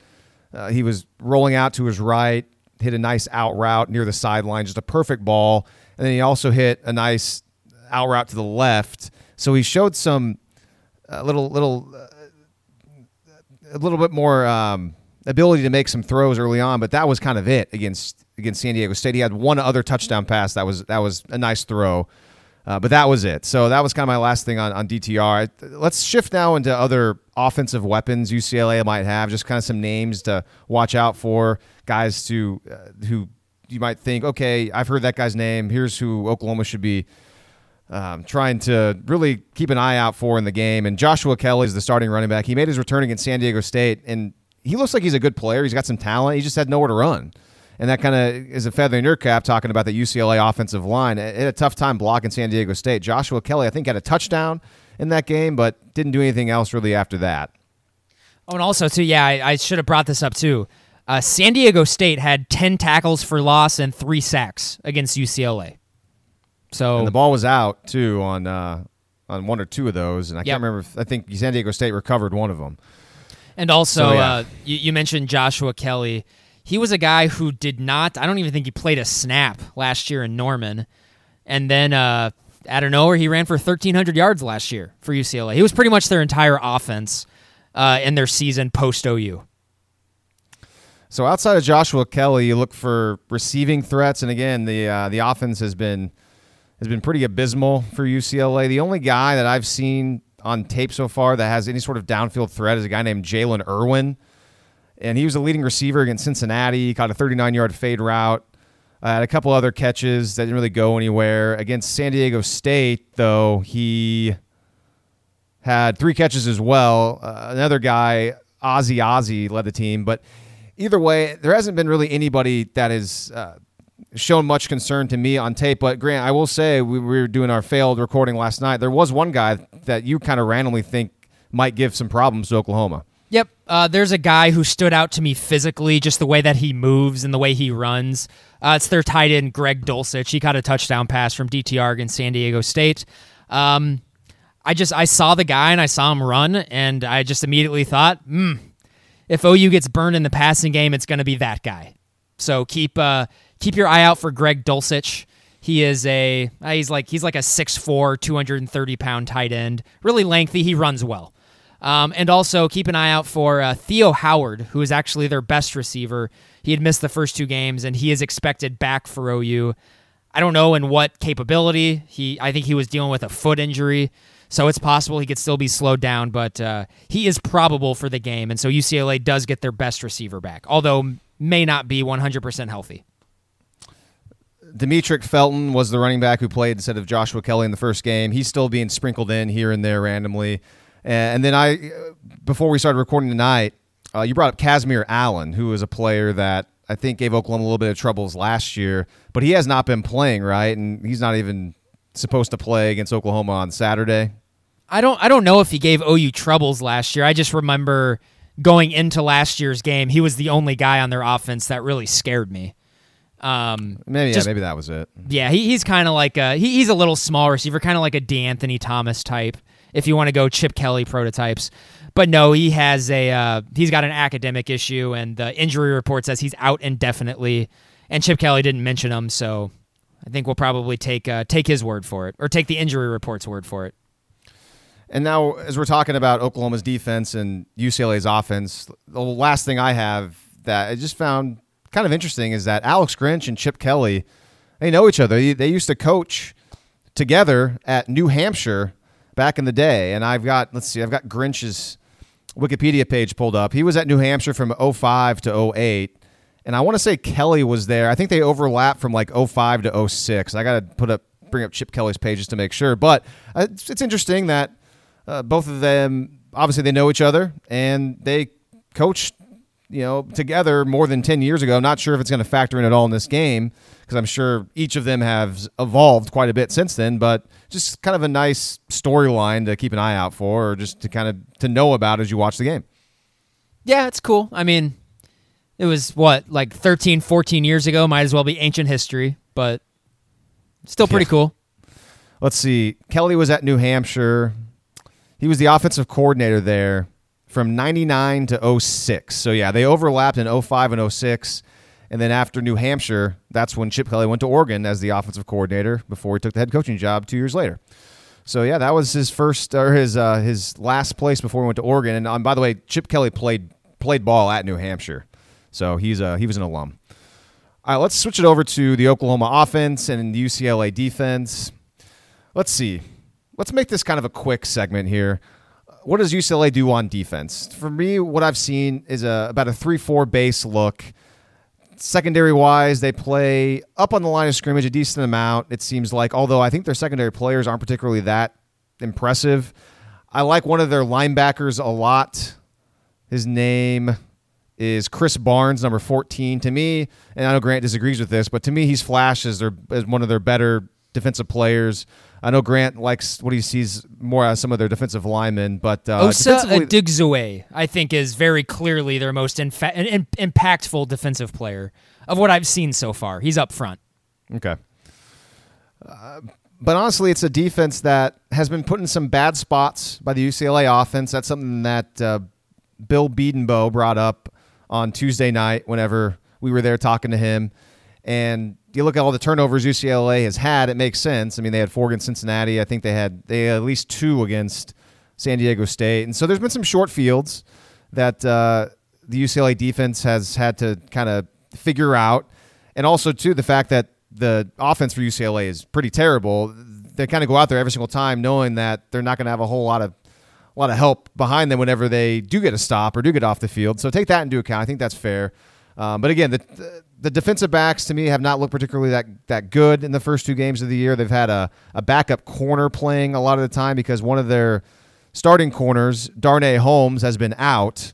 Speaker 1: Uh, he was rolling out to his right, hit a nice out route near the sideline, just a perfect ball. And then he also hit a nice out route to the left. So he showed some a little little uh, a little bit more um, ability to make some throws early on, but that was kind of it against against San Diego State. He had one other touchdown pass that was that was a nice throw, uh, but that was it. So that was kind of my last thing on on DTR. Let's shift now into other offensive weapons UCLA might have. Just kind of some names to watch out for, guys to uh, who you might think, okay, I've heard that guy's name. Here's who Oklahoma should be um, trying to really keep an eye out for in the game. And Joshua Kelley is the starting running back. He made his return against San Diego State, and he looks like he's a good player. He's got some talent. He just had nowhere to run. And that kind of is a feather in your cap talking about the UCLA offensive line. It had a tough time blocking San Diego State. Joshua Kelley, I think, had a touchdown in that game, but didn't do anything else really after that.
Speaker 3: Oh, and also too, yeah, I, I should have brought this up too. Uh, San Diego State had ten tackles for loss and three sacks against UCLA. So
Speaker 1: And the ball was out, too, on uh, on one or two of those. And I
Speaker 3: Yep.
Speaker 1: can't remember. If, I think San Diego State recovered one of them.
Speaker 3: And also,
Speaker 1: So, yeah.
Speaker 3: uh, you, you mentioned Joshua Kelley. He was a guy who did not, I don't even think he played a snap last year in Norman. And then uh, out of nowhere, he ran for 1,300 yards last year for UCLA. He was pretty much their entire offense uh, in their season post OU.
Speaker 1: So outside of Joshua Kelley, you look for receiving threats, and again, the uh, the offense has been has been pretty abysmal for UCLA. The only guy that I've seen on tape so far that has any sort of downfield threat is a guy named Jaylen Erwin. And he was a leading receiver against Cincinnati. He caught a 39 yard fade route. Uh, had a couple other catches that didn't really go anywhere. Against San Diego State, though, he had three catches as well. Uh, another guy, Ozzy Ozzy, led the team. But either way, there hasn't been really anybody that is uh, shown much concern to me on tape. But Grant, I will say we were doing our failed recording last night. There was one guy that you kind of randomly think might give some problems to Oklahoma.
Speaker 3: Yep. Uh, there's a guy who stood out to me physically, just the way that he moves and the way he runs. Uh, it's their tight end, Greg Dulcich. He caught a touchdown pass from DTR against San Diego State. Um, I just I saw the guy and I saw him run, and I just immediately thought, hmm, if OU gets burned in the passing game, it's going to be that guy. So keep uh, keep your eye out for Greg Dulcich. He is a uh, he's like he's like a 6'4", 230 pound tight end, really lengthy. He runs well. Um, and also keep an eye out for uh, Theo Howard, who is actually their best receiver. He had missed the first two games, and he is expected back for OU. I don't know in what capability. He, I think he was dealing with a foot injury, so it's possible he could still be slowed down. But uh, he is probable for the game, and so UCLA does get their best receiver back, although may not be 100% healthy.
Speaker 1: Demetric Felton was the running back who played instead of Joshua Kelley in the first game. He's still being sprinkled in here and there randomly. And then I, before we started recording tonight, uh, you brought up Kazmeir Allen, who is a player that I think gave Oklahoma a little bit of troubles last year, but he has not been playing right, and he's not even supposed to play against Oklahoma on Saturday.
Speaker 3: I don't I don't know if he gave OU troubles last year. I just remember going into last year's game, he was the only guy on their offense that really scared me. Um,
Speaker 1: maybe
Speaker 3: just,
Speaker 1: yeah, maybe that was it.
Speaker 3: Yeah, he, he's kind of like a he, he's a little small receiver, kind of like a De'Anthony Thomas type. If you want to go Chip Kelly prototypes, but no, he has a uh, he's got an academic issue, and the injury report says he's out indefinitely. And Chip Kelly didn't mention him, so I think we'll probably take uh, take his word for it, or take the injury report's word for it.
Speaker 1: And now, as we're talking about Oklahoma's defense and UCLA's offense, the last thing I have that I just found kind of interesting is that Alex Grinch and Chip Kelly, they know each other. They used to coach together at New Hampshire back in the day. And I've got, let's see, I've got Grinch's Wikipedia page pulled up. He was at New Hampshire from 05 to 08. And I want to say Kelly was there. I think they overlap from like 05 to 06. I got to put up, bring up Chip Kelly's pages to make sure. But uh, it's, it's interesting that uh, both of them, obviously, they know each other and they coached you know, together more than 10 years ago. Not sure if it's going to factor in at all in this game because I'm sure each of them have evolved quite a bit since then, but just kind of a nice storyline to keep an eye out for or just to kind of to know about as you watch the game.
Speaker 3: Yeah, it's cool. I mean, it was what, like 13, 14 years ago, might as well be ancient history, but still pretty yeah. cool.
Speaker 1: Let's see. Kelly was at New Hampshire. He was the offensive coordinator there from 99 to 06. So yeah, they overlapped in 05 and 06. And then after New Hampshire, that's when Chip Kelly went to Oregon as the offensive coordinator before he took the head coaching job 2 years later. So yeah, that was his first or his uh, his last place before he went to Oregon. And um, by the way, Chip Kelly played played ball at New Hampshire, so he's a he was an alum. All right, let's switch it over to the Oklahoma offense and the UCLA defense. Let's see. Let's make this kind of a quick segment here what does UCLA do on defense? For me, what I've seen is a about a three-four base look. Secondary wise, they play up on the line of scrimmage a decent amount. It seems like, although I think their secondary players aren't particularly that impressive. I like one of their linebackers a lot. His name is Krys Barnes, number 14. To me, and I know Grant disagrees with this, but to me, he's flashed as, their, as uh, one of their better defensive players. I know Grant likes what he sees more as some of their defensive linemen, but uh,
Speaker 3: Osa Odighizuwa, I think, is very clearly their most infa- in- impactful defensive player of what I've seen so far. He's up front.
Speaker 1: Okay. Uh, but honestly, it's a defense that has been put in some bad spots by the UCLA offense. That's something that uh, Bill Bedenbaugh brought up on Tuesday night whenever we were there talking to him. And you look at all the turnovers UCLA has had, it makes sense. I mean, they had four against Cincinnati. I think they had they had at least two against San Diego State, and so there's been some short fields that uh, the UCLA defense has had to kind of figure out, and also too the fact that the offense for UCLA is pretty terrible. They kind of go out there every single time knowing that they're not going to have a whole lot of a lot of help behind them whenever they do get a stop or do get off the field. So take that into account. I think that's fair. Um, but again, the, the the defensive backs to me have not looked particularly that that good in the first two games of the year. They've had a, a backup corner playing a lot of the time because one of their starting corners, Darnay Holmes, has been out,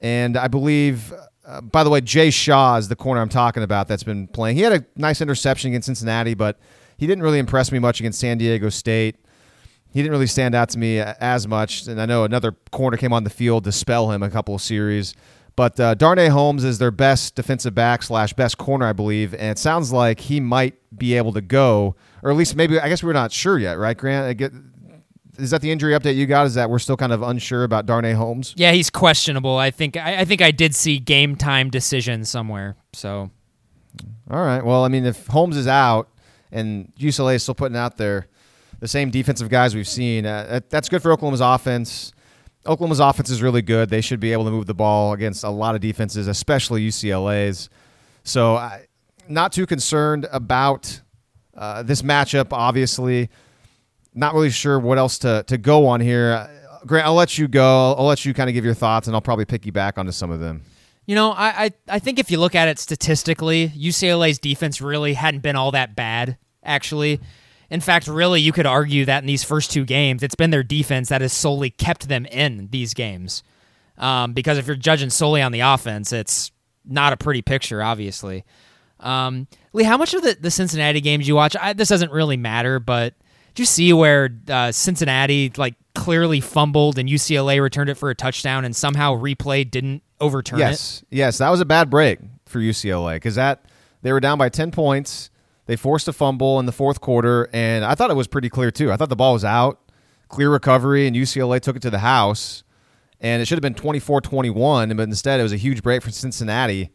Speaker 1: and I believe. Uh, by the way, Jay Shaw is the corner I'm talking about that's been playing. He had a nice interception against Cincinnati, but he didn't really impress me much against San Diego State. He didn't really stand out to me as much. And I know another corner came on the field to spell him a couple of series. But uh, Darnay Holmes is their best defensive back slash best corner, I believe, and it sounds like he might be able to go, or at least maybe I guess we're not sure yet, right, Grant? I get, is that the injury update you got? Is that we're still kind of unsure about Darnay Holmes?
Speaker 3: Yeah, he's questionable. I think I, I think I did see game time decision somewhere. So,
Speaker 1: all right. Well, I mean, if Holmes is out and UCLA is still putting out there the same defensive guys we've seen, uh, that's good for Oklahoma's offense. Oklahoma's offense is really good. They should be able to move the ball against a lot of defenses, especially UCLA's. So, I, not too concerned about uh, this matchup. Obviously, not really sure what else to to go on here. Grant, I'll let you go. I'll let you kind of give your thoughts, and I'll probably piggyback onto some of them.
Speaker 3: You know, I, I I think if you look at it statistically, UCLA's defense really hadn't been all that bad. Actually, in fact, really, you could argue that in these first two games, it's been their defense that has solely kept them in these games. Um, because if you're judging solely on the offense, it's not a pretty picture, obviously. Um, Lee, how much of the, the Cincinnati games you watch? I, this doesn't really matter, but did you see where uh, Cincinnati like clearly fumbled and UCLA returned it for a touchdown and somehow replay didn't overturn
Speaker 1: yes.
Speaker 3: it?
Speaker 1: Yes, yes, that was a bad break for UCLA because that they were down by ten points. They forced a fumble in the fourth quarter, and I thought it was pretty clear too. I thought the ball was out, clear recovery, and UCLA took it to the house. And it should have been 24-21, but instead it was a huge break for Cincinnati,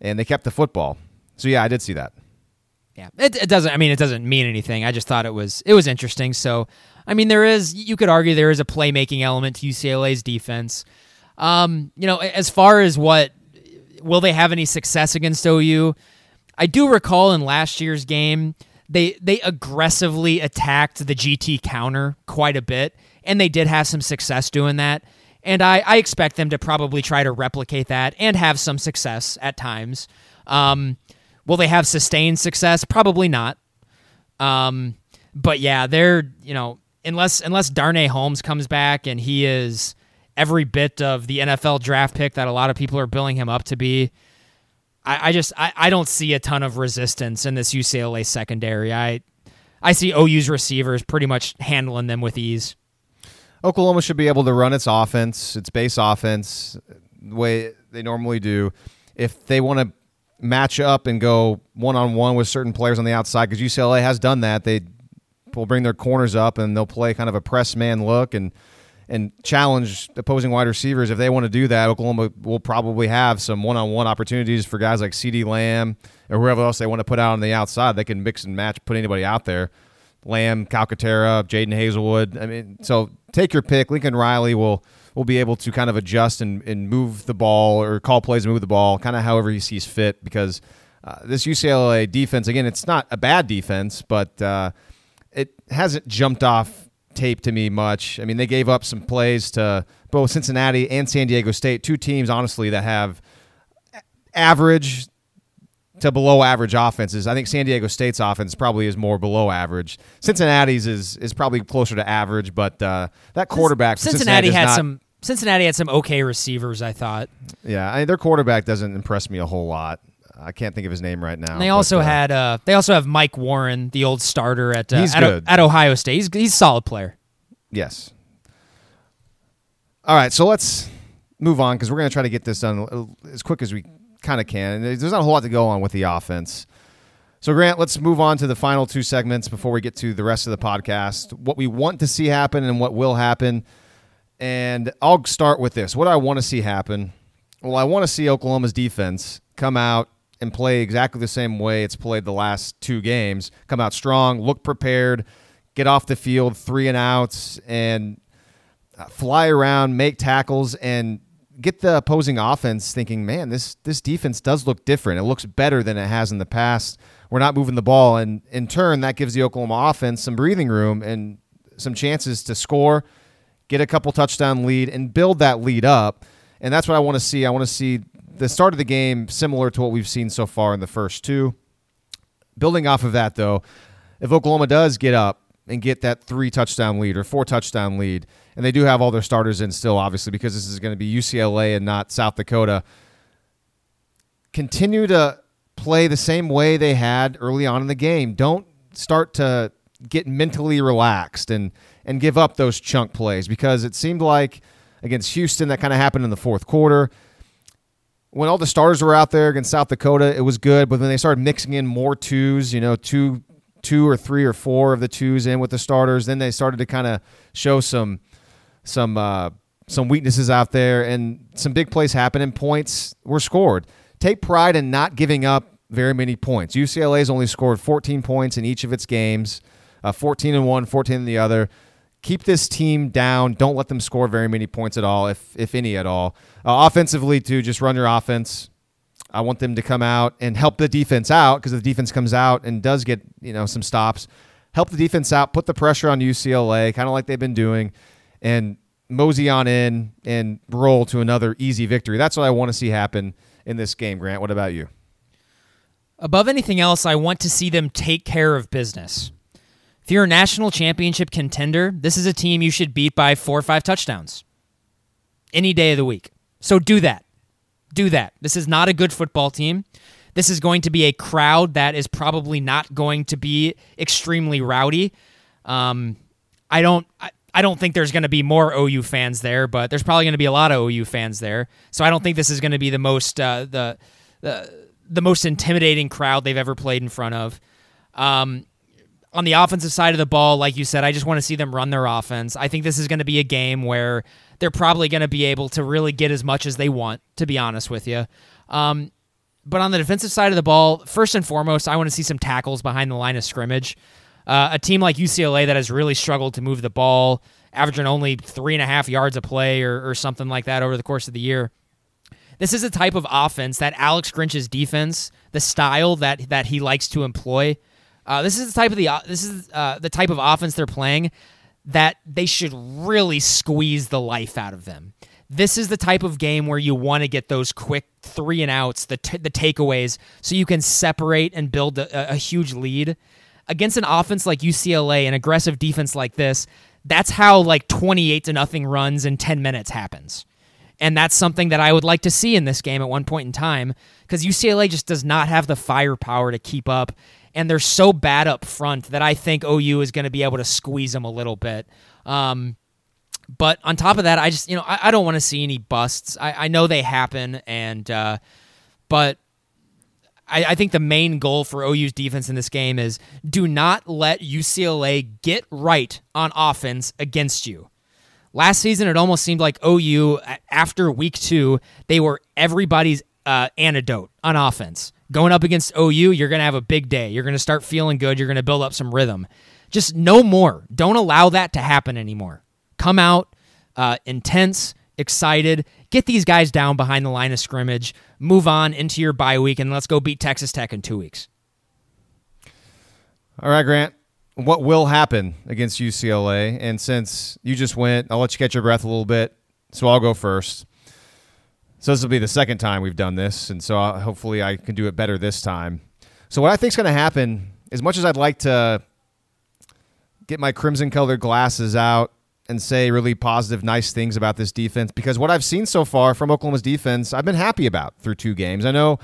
Speaker 1: and they kept the football. So yeah, I did see that.
Speaker 3: Yeah, it, it doesn't. I mean, it doesn't mean anything. I just thought it was it was interesting. So, I mean, there is you could argue there is a playmaking element to UCLA's defense. Um, you know, as far as what will they have any success against OU? I do recall in last year's game they they aggressively attacked the GT counter quite a bit, and they did have some success doing that. And I, I expect them to probably try to replicate that and have some success at times. Um, will they have sustained success? Probably not. Um, but yeah, they're you know unless unless Darnay Holmes comes back and he is every bit of the NFL draft pick that a lot of people are billing him up to be. I, I just I, I don't see a ton of resistance in this UCLA secondary. I I see OU's receivers pretty much handling them with ease.
Speaker 1: Oklahoma should be able to run its offense, its base offense, the way they normally do. If they want to match up and go one on one with certain players on the outside, because UCLA has done that, they will bring their corners up and they'll play kind of a press man look and and challenge opposing wide receivers. If they want to do that, Oklahoma will probably have some one on one opportunities for guys like CeeDee Lamb or whoever else they want to put out on the outside. They can mix and match, put anybody out there. Lamb, Calcaterra, Jadon Haselwood. I mean, so take your pick. Lincoln Riley will will be able to kind of adjust and, and move the ball or call plays and move the ball, kind of however he sees fit. Because uh, this UCLA defense, again, it's not a bad defense, but uh, it hasn't jumped off tape to me much. I mean, they gave up some plays to both Cincinnati and San Diego State, two teams, honestly, that have average to below average offenses. I think San Diego State's offense probably is more below average. Cincinnati's is is probably closer to average, but uh, that quarterback
Speaker 3: Cincinnati,
Speaker 1: Cincinnati
Speaker 3: had
Speaker 1: not,
Speaker 3: some Cincinnati had some okay receivers, I thought.
Speaker 1: Yeah, I mean, their quarterback doesn't impress me a whole lot. I can't think of his name right now.
Speaker 3: And they
Speaker 1: but,
Speaker 3: also
Speaker 1: uh,
Speaker 3: had uh, they also have Mike Warren, the old starter at uh, at, O- at Ohio State. He's he's a solid player.
Speaker 1: Yes. All right, so let's move on because we're going to try to get this done as quick as we kind of can. And there's not a whole lot to go on with the offense. So, Grant, let's move on to the final two segments before we get to the rest of the podcast. What we want to see happen and what will happen. And I'll start with this. What I want to see happen? Well, I want to see Oklahoma's defense come out and play exactly the same way it's played the last two games. Come out strong, look prepared, get off the field, three and outs, and uh, fly around, make tackles, and get the opposing offense thinking, man, this this defense does look different. It looks better than it has in the past. We're not moving the ball, and in turn, that gives the Oklahoma offense some breathing room and some chances to score, get a couple touchdown lead, and build that lead up. And that's what I want to see. I want to see the start of the game similar to what we've seen so far in the first two. Building off of that, though, if Oklahoma does get up and get that three touchdown lead or four touchdown lead, and they do have all their starters in still, obviously, because this is going to be UCLA and not South Dakota, continue to play the same way they had early on in the game. Don't start to get mentally relaxed and and give up those chunk plays because it seemed like against Houston that kind of happened in the fourth quarter. When all the starters were out there against South Dakota, it was good, but when they started mixing in more twos, you know, two two or three or four of the twos in with the starters, then they started to kind of show some some uh, some weaknesses out there and some big plays happened and points were scored. Take pride in not giving up very many points. UCLA has only scored 14 points in each of its games, uh, 14 in one, 14 in the other. Keep this team down. Don't let them score very many points at all, if if any at all. Uh, offensively, too, just run your offense. I want them to come out and help the defense out because the defense comes out and does get you know some stops, help the defense out, put the pressure on UCLA, kind of like they've been doing, and mosey on in and roll to another easy victory. That's what I want to see happen in this game. Grant, what about you?
Speaker 3: Above anything else, I want to see them take care of business. If you're a national championship contender, this is a team you should beat by four or five touchdowns any day of the week. So do that. Do that. This is not a good football team. This is going to be a crowd that is probably not going to be extremely rowdy. Um, I don't. I, I don't think there's going to be more OU fans there, but there's probably going to be a lot of OU fans there. So I don't think this is going to be the most uh, the the the most intimidating crowd they've ever played in front of. Um, on the offensive side of the ball, like you said, I just want to see them run their offense. I think this is going to be a game where they're probably going to be able to really get as much as they want, to be honest with you. Um, but on the defensive side of the ball, first and foremost, I want to see some tackles behind the line of scrimmage. Uh, a team like UCLA that has really struggled to move the ball, averaging only three and a half yards a play or, or something like that over the course of the year. This is a type of offense that Alex Grinch's defense, the style that that he likes to employ. Uh, this is the type of the uh, this is uh, the type of offense they're playing that they should really squeeze the life out of them. This is the type of game where you want to get those quick three and outs, the t- the takeaways, so you can separate and build a, a huge lead against an offense like UCLA, an aggressive defense like this, that's how like 28 to nothing runs in 10 minutes happens. And that's something that I would like to see in this game at one point in time because UCLA just does not have the firepower to keep up. And they're so bad up front that I think OU is going to be able to squeeze them a little bit. Um, but on top of that, I just, you know, I, I don't want to see any busts. I, I know they happen. And, uh, but I, I, think the main goal for OU's defense in this game is do not let UCLA get right on offense against you. Last season, it almost seemed like OU, after week two, they were everybody's uh, antidote on offense. Going up against OU, you're going to have a big day. You're going to start feeling good. You're going to build up some rhythm. Just no more. Don't allow that to happen anymore. Come out uh, intense, excited, get these guys down behind the line of scrimmage, move on into your bye week, and let's go beat Texas Tech in two weeks.
Speaker 1: All right, Grant. What will happen against UCLA? And since you just went, I'll let you catch your breath a little bit. So I'll go first. So this will be the second time we've done this, and so I'll, hopefully I can do it better this time. So what I think is going to happen, as much as I'd like to get my crimson colored glasses out and say really positive, nice things about this defense because what I've seen so far from Oklahoma's defense, I've been happy about through two games. I know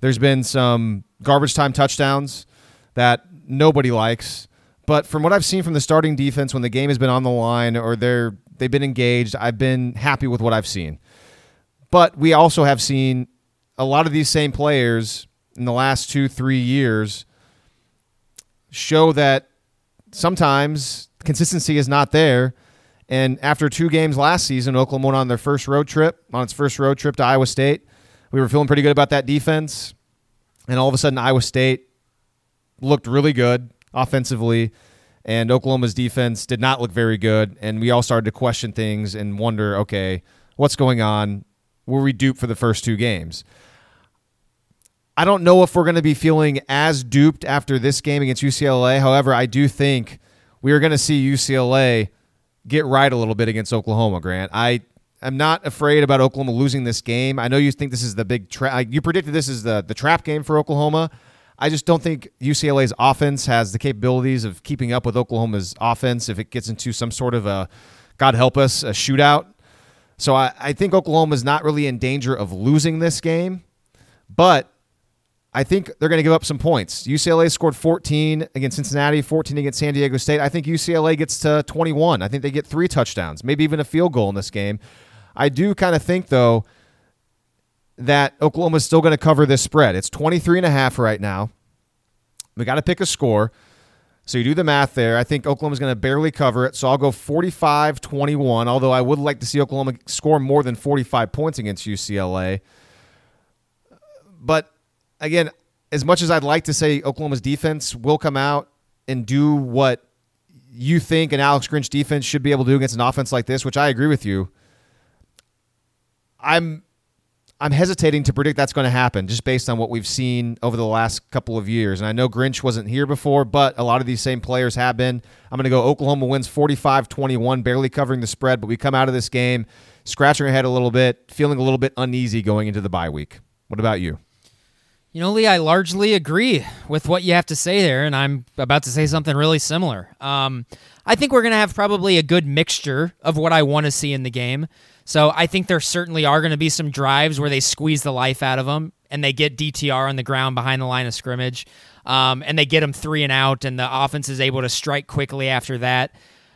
Speaker 1: there's been some garbage time touchdowns that nobody likes, but from what I've seen from the starting defense when the game has been on the line or they're they've been engaged, I've been happy with what I've seen. But we also have seen a lot of these same players in the last two, three years show that sometimes consistency is not there and after two games last season, Oklahoma went on their first road trip, on its first road trip to Iowa State. We were feeling pretty good about that defense. And all of a sudden, Iowa State looked really good offensively. And Oklahoma's defense did not look very good. And we all started to question things and wonder okay, what's going on? Were we duped for the first two games? I don't know if we're going to be feeling as duped after this game against UCLA. However, I do think we are going to see UCLA get right a little bit against Oklahoma, Grant. I am not afraid about Oklahoma losing this game. I know you think this is the big trap. You predicted this is the, the trap game for Oklahoma. I just don't think UCLA's offense has the capabilities of keeping up with Oklahoma's offense if it gets into some sort of a, God help us, a shootout. So I, I think Oklahoma is not really in danger of losing this game, but I think they're going to give up some points. UCLA scored 14 against Cincinnati, 14 against San Diego State. I think UCLA gets to 21. I think they get three touchdowns, maybe even a field goal in this game. I do kind of think, though, that Oklahoma is still going to cover this spread. It's 23 and a half right now. We got to pick a score. So you do the math there. I think Oklahoma's going to barely cover it. So I'll go 45 21, although I would like to see Oklahoma score more than 45 points against UCLA. But again, as much as I'd like to say Oklahoma's defense will come out and do what you think an Alex Grinch defense should be able to do against an offense like this, which I agree with you, I'm I'm hesitating to predict that's going to happen just based on what we've seen over the last couple of years. And I know Grinch wasn't here before, but a lot of these same players have been. I'm going to go Oklahoma wins 45 21, barely covering the spread, but we come out of this game scratching our head a little bit, feeling a little bit uneasy going into the bye week. What about you?
Speaker 3: You know, Lee, I largely agree with what you have to say there, and I'm about to say something really similar. Um, I think we're going to have probably a good mixture of what I want to see in the game. So I think there certainly are going to be some drives where they squeeze the life out of them and they get DTR on the ground behind the line of scrimmage, um, and they get them three and out, and the offense is able to strike quickly after that.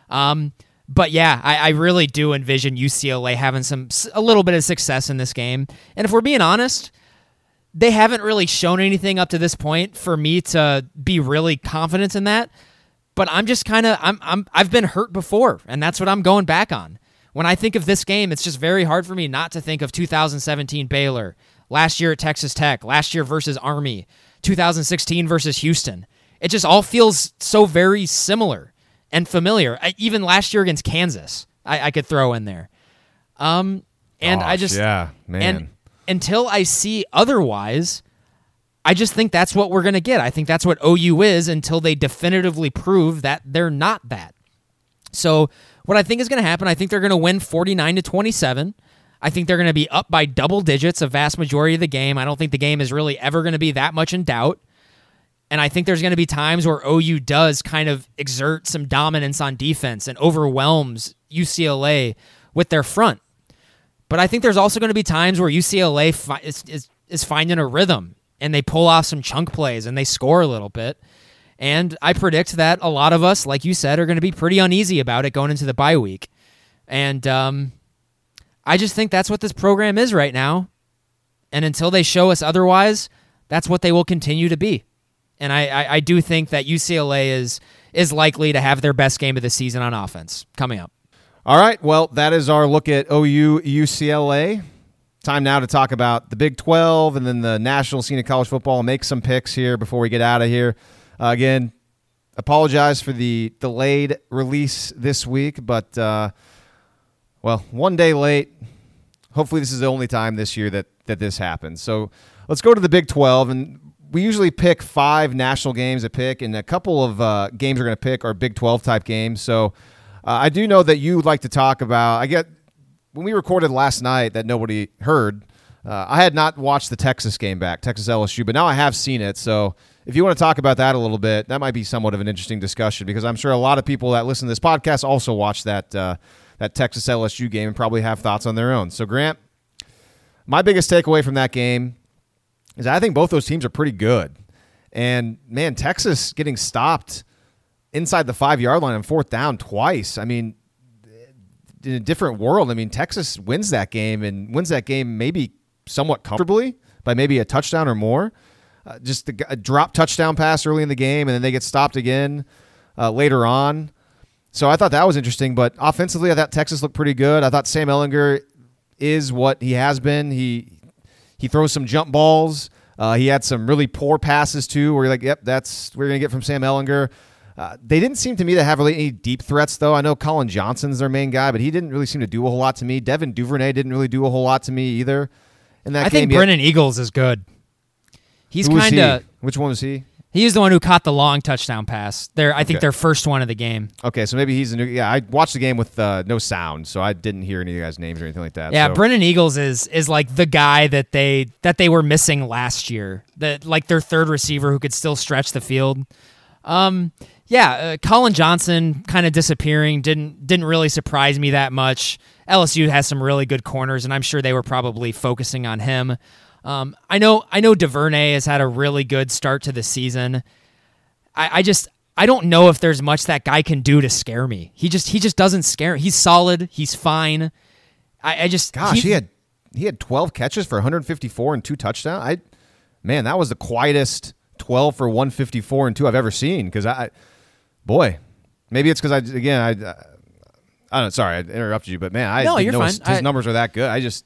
Speaker 3: Um, but yeah, I, I, really do envision UCLA having some a little bit of success in this game. And if we're being honest, they haven't really shown anything up to this point for me to be really confident in that. But I'm just kind of I'm I'm I've been hurt before, and that's what I'm going back on. When I think of this game, it's just very hard for me not to think of 2017 Baylor, last year at Texas Tech, last year versus Army, 2016 versus Houston. It just all feels so very similar and familiar. I, even last year against Kansas, I, I could throw in there. Um, and
Speaker 1: Gosh,
Speaker 3: I just
Speaker 1: yeah, man.
Speaker 3: And until I see otherwise, I just think that's what we're gonna get. I think that's what OU is until they definitively prove that they're not that. So what I think is going to happen, I think they're going to win 49 to 27. I think they're going to be up by double digits a vast majority of the game. I don't think the game is really ever going to be that much in doubt. And I think there's going to be times where OU does kind of exert some dominance on defense and overwhelms UCLA with their front. But I think there's also going to be times where UCLA fi- is, is, is finding a rhythm and they pull off some chunk plays and they score a little bit. And I predict that a lot of us, like you said, are going to be pretty uneasy about it going into the bye week. And um, I just think that's what this program is right now. And until they show us otherwise, that's what they will continue to be. And I, I, I do think that UCLA is is likely to have their best game of the season on offense coming up.
Speaker 1: All right. Well, that is our look at OU UCLA. Time now to talk about the Big 12 and then the national scene of college football. Make some picks here before we get out of here. Uh, again, apologize for the delayed release this week, but uh, well, one day late. Hopefully, this is the only time this year that that this happens. So let's go to the Big 12, and we usually pick five national games to pick, and a couple of uh, games we're going to pick are Big 12 type games. So I do know that you like to talk about. I get when we recorded last night that nobody heard. Uh, I had not watched the Texas game back, Texas LSU, but now I have seen it. So if you want to talk about that a little bit, that might be somewhat of an interesting discussion because I'm sure a lot of people that listen to this podcast also watch that uh, that Texas LSU game and probably have thoughts on their own. So Grant, my biggest takeaway from that game is I think both those teams are pretty good, and man, Texas getting stopped inside the five yard line on fourth down twice. I mean, in a different world. I mean, Texas wins that game and wins that game maybe somewhat comfortably by maybe a touchdown or more. Uh, just a, a, drop touchdown pass early in the game, and then they get stopped again uh, later on. So I thought that was interesting. But offensively, I thought Texas looked pretty good. I thought Sam Ehlinger is what he has been. He he throws some jump balls. Uh, he had some really poor passes too, where you're like, "Yep, that's we're gonna get from Sam Ehlinger." Uh, they didn't seem to me to have really any deep threats, though. I know Collin Johnson's their main guy, but he didn't really seem to do a whole lot to me. Devin Duvernay didn't really do a whole lot to me either. In that
Speaker 3: I think
Speaker 1: game,
Speaker 3: Brennan Eagles is good. He's kind
Speaker 1: he?
Speaker 3: of
Speaker 1: Which one was he?
Speaker 3: He is the one who caught the long touchdown pass. Their I think
Speaker 1: Okay.
Speaker 3: their first one of the game.
Speaker 1: Okay, so maybe he's a new. Yeah, I watched the game with uh, no sound, so I didn't hear any of you guys' names or anything like that.
Speaker 3: Yeah,
Speaker 1: so.
Speaker 3: Brennan Eagles is is like the guy that they that they were missing last year. That like their third receiver who could still stretch the field. Um, yeah, uh, Collin Johnson kind of disappearing didn't didn't really surprise me that much. LSU has some really good corners, and I'm sure they were probably focusing on him. Um, I know I know Duvernay has had a really good start to the season. I, I just I don't know if there's much that guy can do to scare me. He just he just doesn't scare. He's solid. He's fine. I, I just
Speaker 1: Gosh, he, had he had 12 catches for 154 and two touchdowns. I man, that was the quietest 12 for 154 and two I've ever seen. Because I, boy, maybe it's because I again I, I don't know. Sorry, I interrupted you, but man, I
Speaker 3: No,
Speaker 1: didn't
Speaker 3: you're
Speaker 1: know
Speaker 3: fine.
Speaker 1: his, his
Speaker 3: I-
Speaker 1: numbers are that good. I just.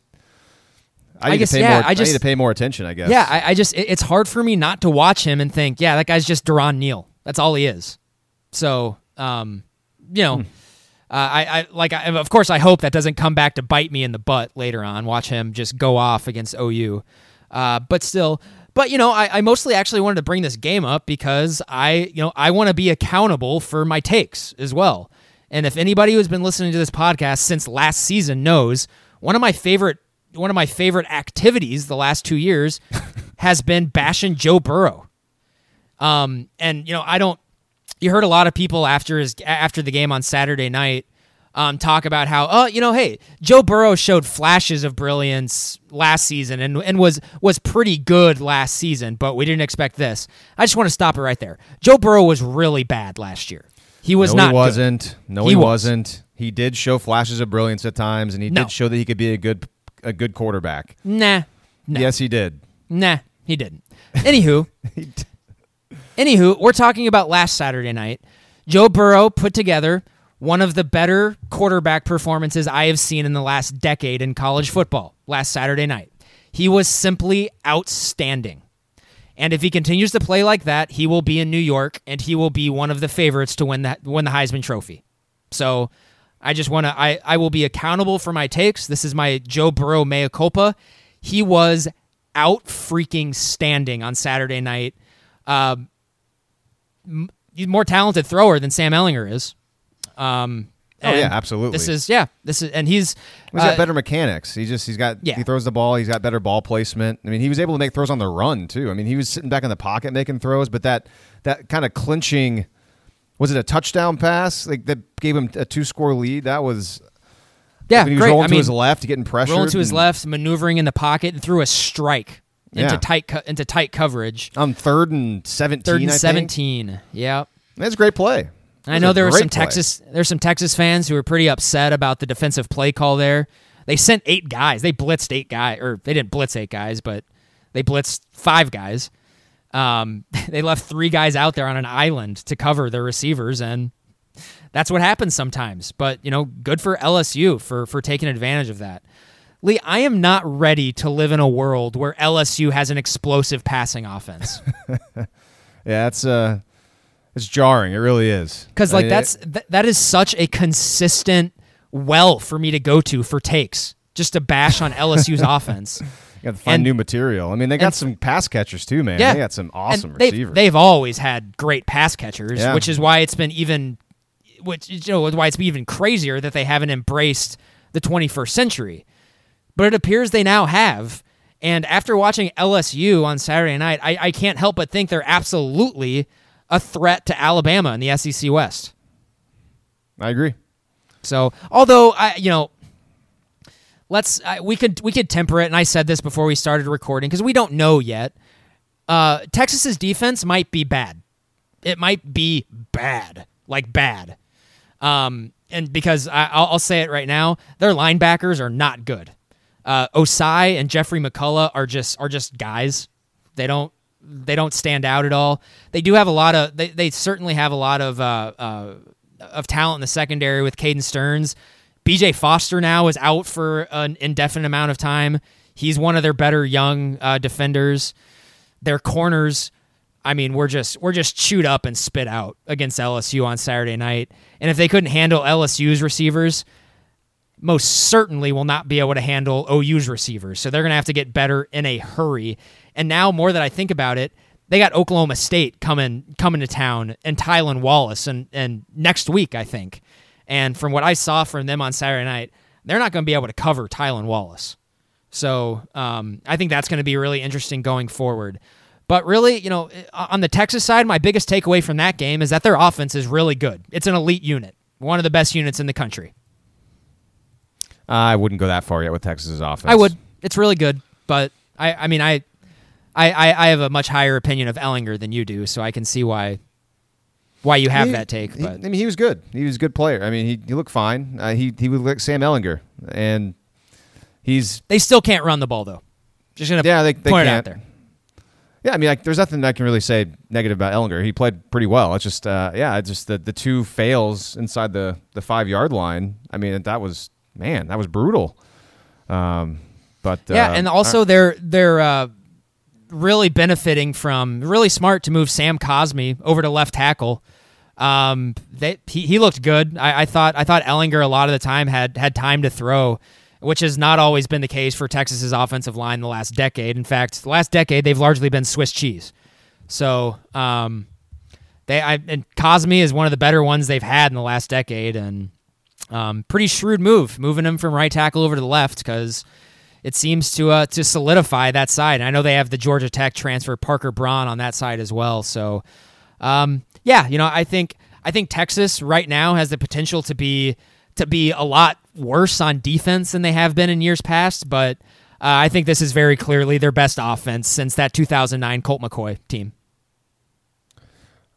Speaker 1: I,
Speaker 3: I
Speaker 1: need
Speaker 3: guess,
Speaker 1: to pay
Speaker 3: yeah,
Speaker 1: more.
Speaker 3: I just-
Speaker 1: need to pay more attention. I guess.
Speaker 3: Yeah, I, I just it- it's hard for me not to watch him and think, yeah, that guy's just Duron Neal. That's all he is. So, um, you know, uh, I, I like, I, of course, I hope that doesn't come back to bite me in the butt later on. Watch him just go off against OU, uh, but still. But you know, I, I mostly actually wanted to bring this game up because I, you know, I want to be accountable for my takes as well. And if anybody who's been listening to this podcast since last season knows, one of my favorite one of my favorite activities the last two years has been bashing Joe Burrow. Um, and you know, I don't. You heard a lot of people after his after the game on Saturday night um, talk about how, oh, you know, hey, Joe Burrow showed flashes of brilliance last season and and was was pretty good last season, but we didn't expect this. I just want to stop it right there. Joe Burrow was really bad last year. He was
Speaker 1: no,
Speaker 3: not.
Speaker 1: he wasn't. No,
Speaker 3: He
Speaker 1: he,
Speaker 3: was.
Speaker 1: wasn't. He did show flashes of brilliance at times, and he
Speaker 3: No.
Speaker 1: did show that he could be a good a good quarterback.
Speaker 3: Nah, no.
Speaker 1: Yes, he did.
Speaker 3: Nah, he didn't. Anywho, anywho, we're talking about last Saturday night. Joe Burrow put together one of the better quarterback performances I have seen in the last decade in college football last Saturday night. He was simply outstanding. And if he continues to play like that, he will be in New York and he will be one of the favorites to win that win the Heisman Trophy. So I just want to I I will be accountable for my takes. This is my Joe Burrow mea culpa. He was out freaking standing on Saturday night. Um, he's more talented thrower than Sam Ehlinger is. Um,
Speaker 1: Oh, yeah, absolutely.
Speaker 3: This is yeah. This is and he's
Speaker 1: He's got
Speaker 3: uh,
Speaker 1: better mechanics. He just he's got
Speaker 3: Yeah.
Speaker 1: he throws the ball. He's got better ball placement. I mean, he was able to make throws on the run too. I mean, he was sitting back in the pocket making throws, but that that kind of clinching was it a touchdown pass like that gave him a two score lead? That was
Speaker 3: yeah
Speaker 1: when he was
Speaker 3: great.
Speaker 1: rolling
Speaker 3: I
Speaker 1: to
Speaker 3: mean,
Speaker 1: his left, getting pressure.
Speaker 3: rolling to his left, maneuvering in the pocket, and threw a strike into
Speaker 1: Yeah.
Speaker 3: tight co- into tight coverage.
Speaker 1: on third and seventeen.
Speaker 3: Third and
Speaker 1: I think.
Speaker 3: seventeen. Yeah.
Speaker 1: That's a great play.
Speaker 3: I know there were some
Speaker 1: play.
Speaker 3: Texas there's some Texas fans who were pretty upset about the defensive play call there. They sent eight guys. They blitzed eight guys, or they didn't blitz eight guys, but they blitzed five guys. Um, they left three guys out there on an island to cover their receivers, and that's what happens sometimes. But you know, good for LSU for for taking advantage of that. Lee, I am not ready to live in a world where LSU has an explosive passing offense.
Speaker 1: Yeah, it's uh, it's jarring. It really is.
Speaker 3: because
Speaker 1: I
Speaker 3: like
Speaker 1: mean,
Speaker 3: that's th- that is such a consistent well for me to go to for takes just to bash on LSU's offense.
Speaker 1: you got to find
Speaker 3: and-
Speaker 1: new material. I mean, they got
Speaker 3: and-
Speaker 1: some pass catchers too, man.
Speaker 3: Yeah,
Speaker 1: they got some awesome
Speaker 3: they've,
Speaker 1: receivers.
Speaker 3: They've always had great pass catchers,
Speaker 1: Yeah.
Speaker 3: which is why it's been even, which you know why it's been even crazier that they haven't embraced the 21st century. But it appears they now have. And after watching LSU on Saturday night, I, I can't help but think they're absolutely a threat to Alabama in the SEC West.
Speaker 1: I agree.
Speaker 3: So, although I, you know, let's I, we could we could temper it, and I said this before we started recording because we don't know yet. Uh, Texas's defense might be bad. It might be bad, like bad. Um, and because I, I'll, I'll say it right now, their linebackers are not good. Uh, Ossai and Jeffrey McCulloch are just are just guys. They don't they don't stand out at all. They do have a lot of they, they certainly have a lot of uh, uh, of talent in the secondary with Caden Sterns. BJ Foster now is out for an indefinite amount of time. He's one of their better young uh, defenders. Their corners, I mean, we're just we're just chewed up and spit out against LSU on Saturday night. And if they couldn't handle LSU's receivers, most certainly will not be able to handle OU's receivers. So they're going to have to get better in a hurry. And now, more that I think about it, they got Oklahoma State coming coming to town and Tylan Wallace and and next week I think. And from what I saw from them on Saturday night, they're not going to be able to cover Tylan Wallace. So um, I think that's going to be really interesting going forward. But really, you know, on the Texas side, my biggest takeaway from that game is that their offense is really good. It's an elite unit, one of the best units in the country.
Speaker 1: I wouldn't go that far yet with Texas's offense.
Speaker 3: I would. It's really good, but I, I mean, I, I, I have a much higher opinion of Ehlinger than you do, so I can see why, why you have
Speaker 1: He-
Speaker 3: that take.
Speaker 1: he-
Speaker 3: But
Speaker 1: I mean, he was good. He was a good player. I mean, he, he looked fine. Uh, he he was like Sam Ehlinger, and he's
Speaker 3: they still can't run the ball though. Just gonna
Speaker 1: Yeah, they- they
Speaker 3: point it out
Speaker 1: can't.
Speaker 3: there.
Speaker 1: yeah. I mean, like, there's nothing I can really say negative about Ehlinger. He played pretty well. It's just uh, yeah, it's just the the two fails inside the the five yard line. I mean, that was man, that was brutal. Um, but
Speaker 3: Yeah,
Speaker 1: uh,
Speaker 3: and also they're they're uh, really benefiting from really smart to move Sam Cosmi over to left tackle. Um, they, he, he looked good. I, I thought I thought Ehlinger a lot of the time had had time to throw, which has not always been the case for Texas's offensive line the last decade. In fact, the last decade they've largely been Swiss cheese. So um, they I, and Cosmi is one of the better ones they've had in the last decade, and um, pretty shrewd move, moving him from right tackle over to the left because it seems to uh, to solidify that side. I know they have the Georgia Tech transfer Parker Braun on that side as well. So, um, yeah, you know, I think I think Texas right now has the potential to be to be a lot worse on defense than they have been in years past. But uh, I think this is very clearly their best offense since that 2009 Colt McCoy team.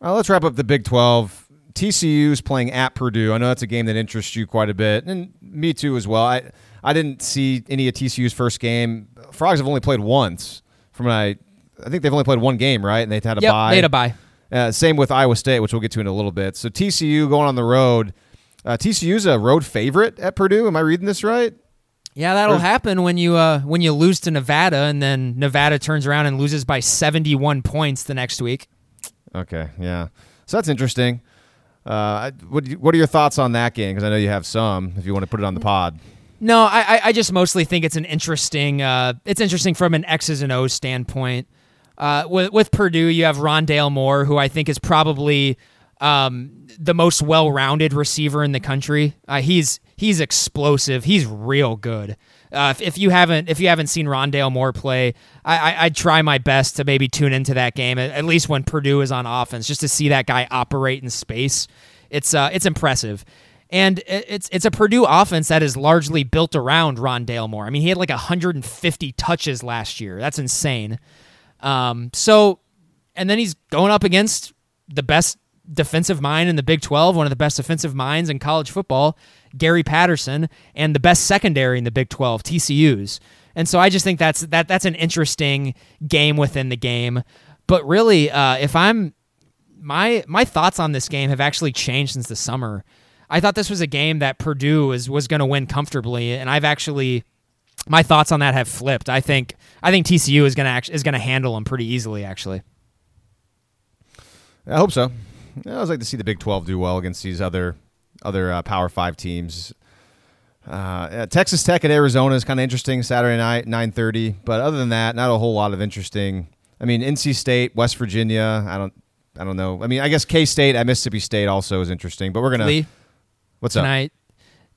Speaker 1: Uh, let's wrap up the Big 12. TCU's playing at Purdue. I know that's a game that interests you quite a bit, and me too as well. I I didn't see any of TCU's first game. Frogs have only played once. From what I, I think they've only played one game, right? And they had a
Speaker 3: Yep,
Speaker 1: bye.
Speaker 3: they had a bye.
Speaker 1: Uh, same with Iowa State, which we'll get to in a little bit. So TCU going on the road. Uh, TCU's a road favorite at Purdue. Am I reading this right?
Speaker 3: Yeah, that'll
Speaker 1: Or-
Speaker 3: happen when you uh, when you lose to Nevada, and then Nevada turns around and loses by 71 points the next week.
Speaker 1: Okay, yeah. So that's interesting. Uh, what what are your thoughts on that game? Because I know you have some. If you want to put it on the pod.
Speaker 3: No, I, I- just mostly think it's an interesting. Uh, it's interesting from an X's and O's standpoint. Uh, with with Purdue, you have Rondale Moore, who I think is probably um, the most well-rounded receiver in the country. Uh, he's he's explosive. He's real good. Uh, if, if you haven't if you haven't seen Rondale Moore play, I, I I'd try my best to maybe tune into that game at, at least when Purdue is on offense, just to see that guy operate in space. It's uh it's impressive. And it's it's a Purdue offense that is largely built around Rondale Moore. I mean, he had like 150 touches last year. That's insane. Um, so, and then he's going up against the best defensive mind in the Big 12, one of the best defensive minds in college football, Gary Patterson, and the best secondary in the Big 12, TCU's. And so I just think that's that that's an interesting game within the game. But really, uh, if I'm my my thoughts on this game have actually changed since the summer. I thought this was a game that Purdue was was going to win comfortably, and I've actually my thoughts on that have flipped. I think I think TCU is going to act- is going to handle them pretty easily. Actually,
Speaker 1: I hope so. I always like to see the Big Twelve do well against these other other uh, Power Five teams. Uh, Texas Tech at Arizona is kind of interesting Saturday night, nine thirty. But other than that, not a whole lot of interesting. I mean, NC State, West Virginia. I don't, I don't know. I mean, I guess K State at Mississippi State also is interesting. But we're gonna.
Speaker 3: Lee
Speaker 1: what's up?
Speaker 3: tonight,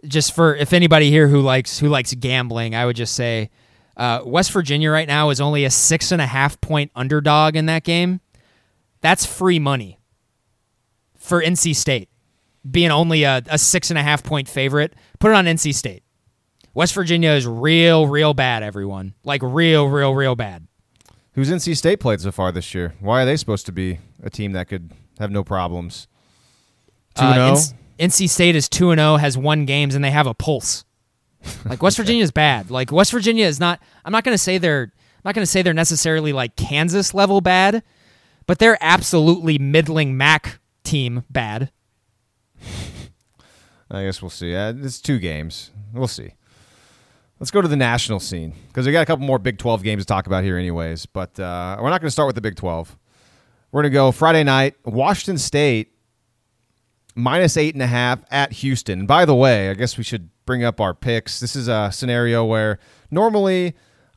Speaker 3: just for if anybody here who likes who likes gambling, I would just say uh, West Virginia right now is only a six and a half point underdog in that game. That's free money for NC State being only a, a six and a half point favorite. Put it on NC State. West Virginia is real, real bad. Everyone like real, real, real bad.
Speaker 1: Who's NC State played so far this year? Why are they supposed to be a team that could have no problems? Two
Speaker 3: Uh,
Speaker 1: and oh?
Speaker 3: NC State is two and zero, has won games, and they have a pulse. Like West Virginia is bad. Like West Virginia is not. I'm not going to say they're. I'm not going to say they're necessarily like Kansas level bad, but they're absolutely middling MAC team bad.
Speaker 1: I guess we'll see. Uh, it's two games. We'll see. Let's go to the national scene because we got a couple more Big 12 games to talk about here, anyways. But uh, we're not going to start with the Big 12. We're going to go Friday night, Washington State minus eight and a half at Houston. By the way, I guess we should bring up our picks. This is a scenario where normally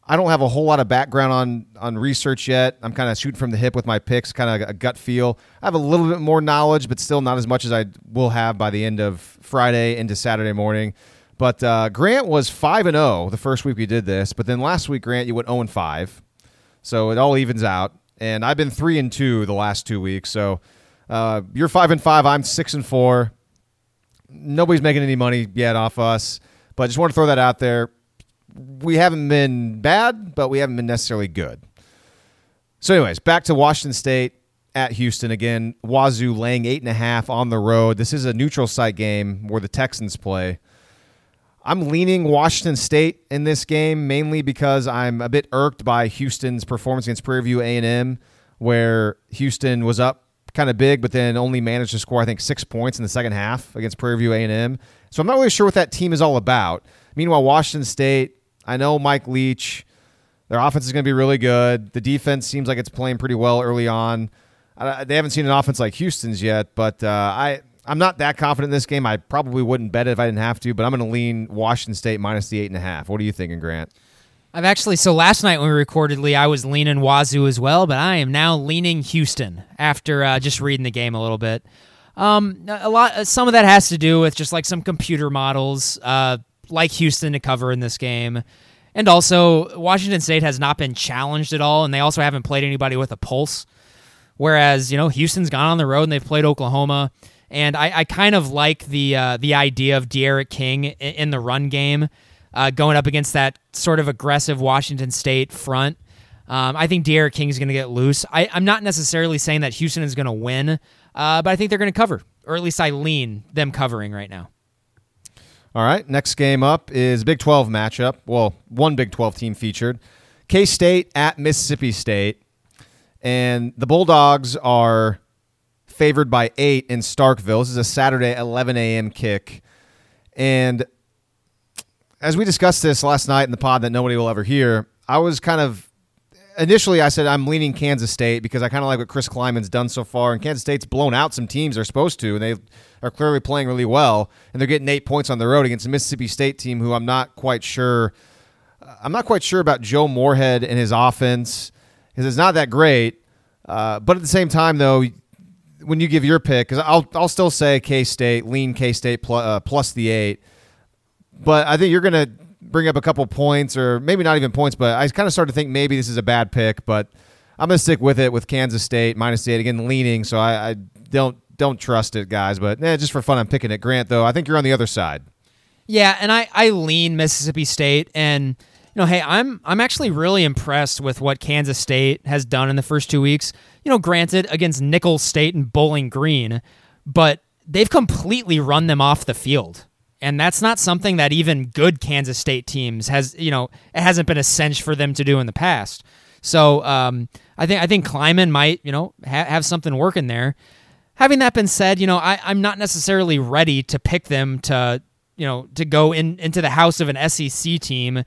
Speaker 1: I don't have a whole lot of background on on research yet. I'm kind of shooting from the hip with my picks, kind of a gut feel. I have a little bit more knowledge, but still not as much as I will have by the end of Friday into Saturday morning. But uh, Grant was five and zero the first week we did this, but then last week Grant you went zero and five, so it all evens out. And I've been three and two the last two weeks, so uh, you're five and five. I'm six and four. Nobody's making any money yet off us, but I just want to throw that out there. We haven't been bad, but we haven't been necessarily good. So, anyways, back to Washington State at Houston again. Wazoo laying eight and a half on the road. This is a neutral site game where the Texans play. I'm leaning Washington State in this game mainly because I'm a bit irked by Houston's performance against Prairie View A&M, where Houston was up kind of big, but then only managed to score I think six points in the second half against Prairie View A&M. So I'm not really sure what that team is all about. Meanwhile, Washington State, I know Mike Leach, their offense is going to be really good. The defense seems like it's playing pretty well early on. Uh, they haven't seen an offense like Houston's yet, but uh, I I'm not that confident in this game. I probably wouldn't bet it if I didn't have to, but I'm going to lean Washington State minus the eight and a half. What are you thinking, Grant?
Speaker 3: I've actually so last night when we recorded Lee, I was leaning Wazoo as well, but I am now leaning Houston after uh, just reading the game a little bit. Um, a lot, some of that has to do with just like some computer models, uh, like Houston to cover in this game, and also Washington State has not been challenged at all, and they also haven't played anybody with a pulse. Whereas you know Houston's gone on the road and they've played Oklahoma. And I, I kind of like the uh, the idea of D'Eriq King in, in the run game, uh, going up against that sort of aggressive Washington State front. Um, I think D'Eriq King is going to get loose. I, am not necessarily saying that Houston is going to win, uh, but I think they're going to cover, or at least I lean them covering right now.
Speaker 1: All right, next game up is Big 12 matchup. Well, one Big 12 team featured. K State at Mississippi State. And the Bulldogs are favored by eight in Starkville. This is a Saturday 11 a.m. kick. And as we discussed this last night in the pod that nobody will ever hear, I was kind of initially I said I'm leaning Kansas State because I kind of like what Chris Klieman's done so far, and Kansas State's blown out some teams they're supposed to, and they are clearly playing really well, and they're getting eight points on the road against a Mississippi State team who I'm not quite sure. I'm not quite sure about Joe Moorhead and his offense because it's not that great. Uh, but at the same time, though, when you give your pick, because I'll I'll still say K State, lean K State plus, uh, plus the eight, but I think you're gonna bring up a couple points, or maybe not even points, but I kind of started to think maybe this is a bad pick, but I'm gonna stick with it with Kansas State minus eight again, leaning. So I, I don't don't trust it, guys. But eh, just for fun, I'm picking it. Grant, though, I think you're on the other side.
Speaker 3: Yeah, and I I lean Mississippi State and you know, hey, I'm I'm actually really impressed with what Kansas State has done in the first two weeks. You know, granted against Nicholls State and Bowling Green, but they've completely run them off the field. And that's not something that even good Kansas State teams has, you know, it hasn't been a cinch for them to do in the past. So um, I think I think Klieman might, you know, ha- have something working there. Having that been said, you know, I, I'm not necessarily ready to pick them to, you know, to go in into the house of an SEC team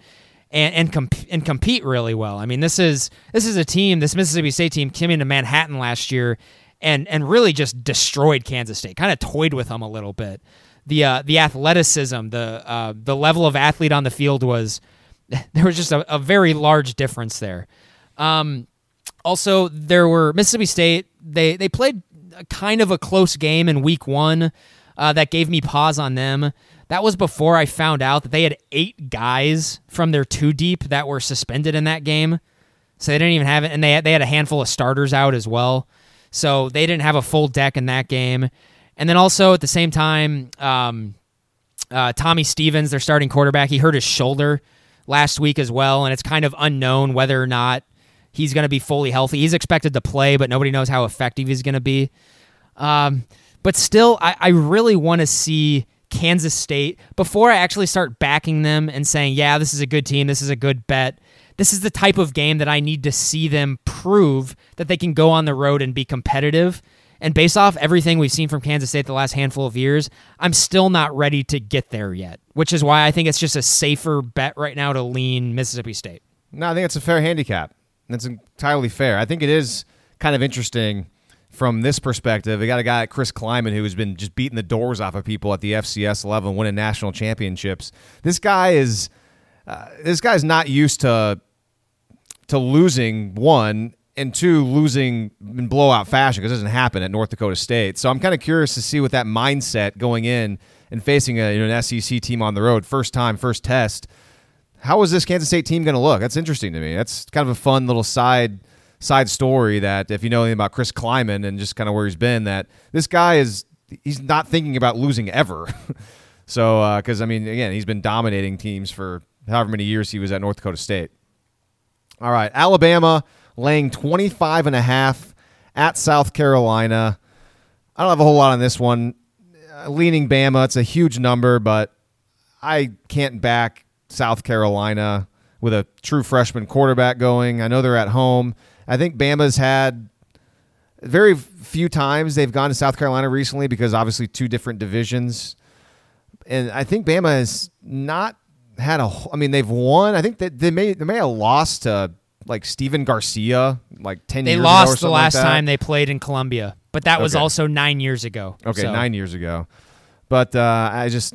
Speaker 3: and and, comp- and compete really well. I mean, this is this is a team, this Mississippi State team came into Manhattan last year and and really just destroyed Kansas State. Kind of toyed with them a little bit. The uh, the athleticism, the uh, the level of athlete on the field was there was just a, a very large difference there. Um, also, there were Mississippi State. They they played kind of a close game in week one. Uh, that gave me pause on them. That was before I found out that they had eight guys from their two deep that were suspended in that game. So they didn't even have it, and they had, they had a handful of starters out as well. So they didn't have a full deck in that game. And then also at the same time, um, uh, Tommy Stevens, their starting quarterback, he hurt his shoulder last week as well, and it's kind of unknown whether or not he's going to be fully healthy. He's expected to play, but nobody knows how effective he's going to be. Um, but still, I, I really want to see Kansas State before I actually start backing them and saying, yeah, this is a good team, this is a good bet. This is the type of game that I need to see them prove that they can go on the road and be competitive. And based off everything we've seen from Kansas State the last handful of years, I'm still not ready to get there yet, which is why I think it's just a safer bet right now to lean Mississippi State.
Speaker 1: No, I think it's a fair handicap. That's entirely fair. I think it is kind of interesting from this perspective. They got a guy like Chris Klieman who has been just beating the doors off of people at the FCS level winning national championships. This guy is uh, this guy's not used to to losing one and two losing in blowout fashion because it doesn't happen at North Dakota State. So I'm kind of curious to see what that mindset going in and facing a, you know, an SEC team on the road, first time, first test. How is this Kansas State team going to look? That's interesting to me. That's kind of a fun little side side story that if you know anything about Chris Klieman and just kind of where he's been, that this guy is he's not thinking about losing ever. so because uh, I mean, again, he's been dominating teams for however many years he was at North Dakota State. All right, Alabama laying 25 and a half at South Carolina. I don't have a whole lot on this one. Uh, leaning Bama, it's a huge number, but I can't back South Carolina with a true freshman quarterback going. I know they're at home. I think Bama's had very few times they've gone to South Carolina recently because obviously two different divisions. And I think Bama has not had a. I mean, they've won. I think that they may they may have lost to like Stephen Garcia like ten.
Speaker 3: They
Speaker 1: years
Speaker 3: lost the last
Speaker 1: like
Speaker 3: time they played in Columbia, but that was
Speaker 1: Okay.
Speaker 3: also nine years ago.
Speaker 1: Okay,
Speaker 3: So-
Speaker 1: nine years ago. But uh, I just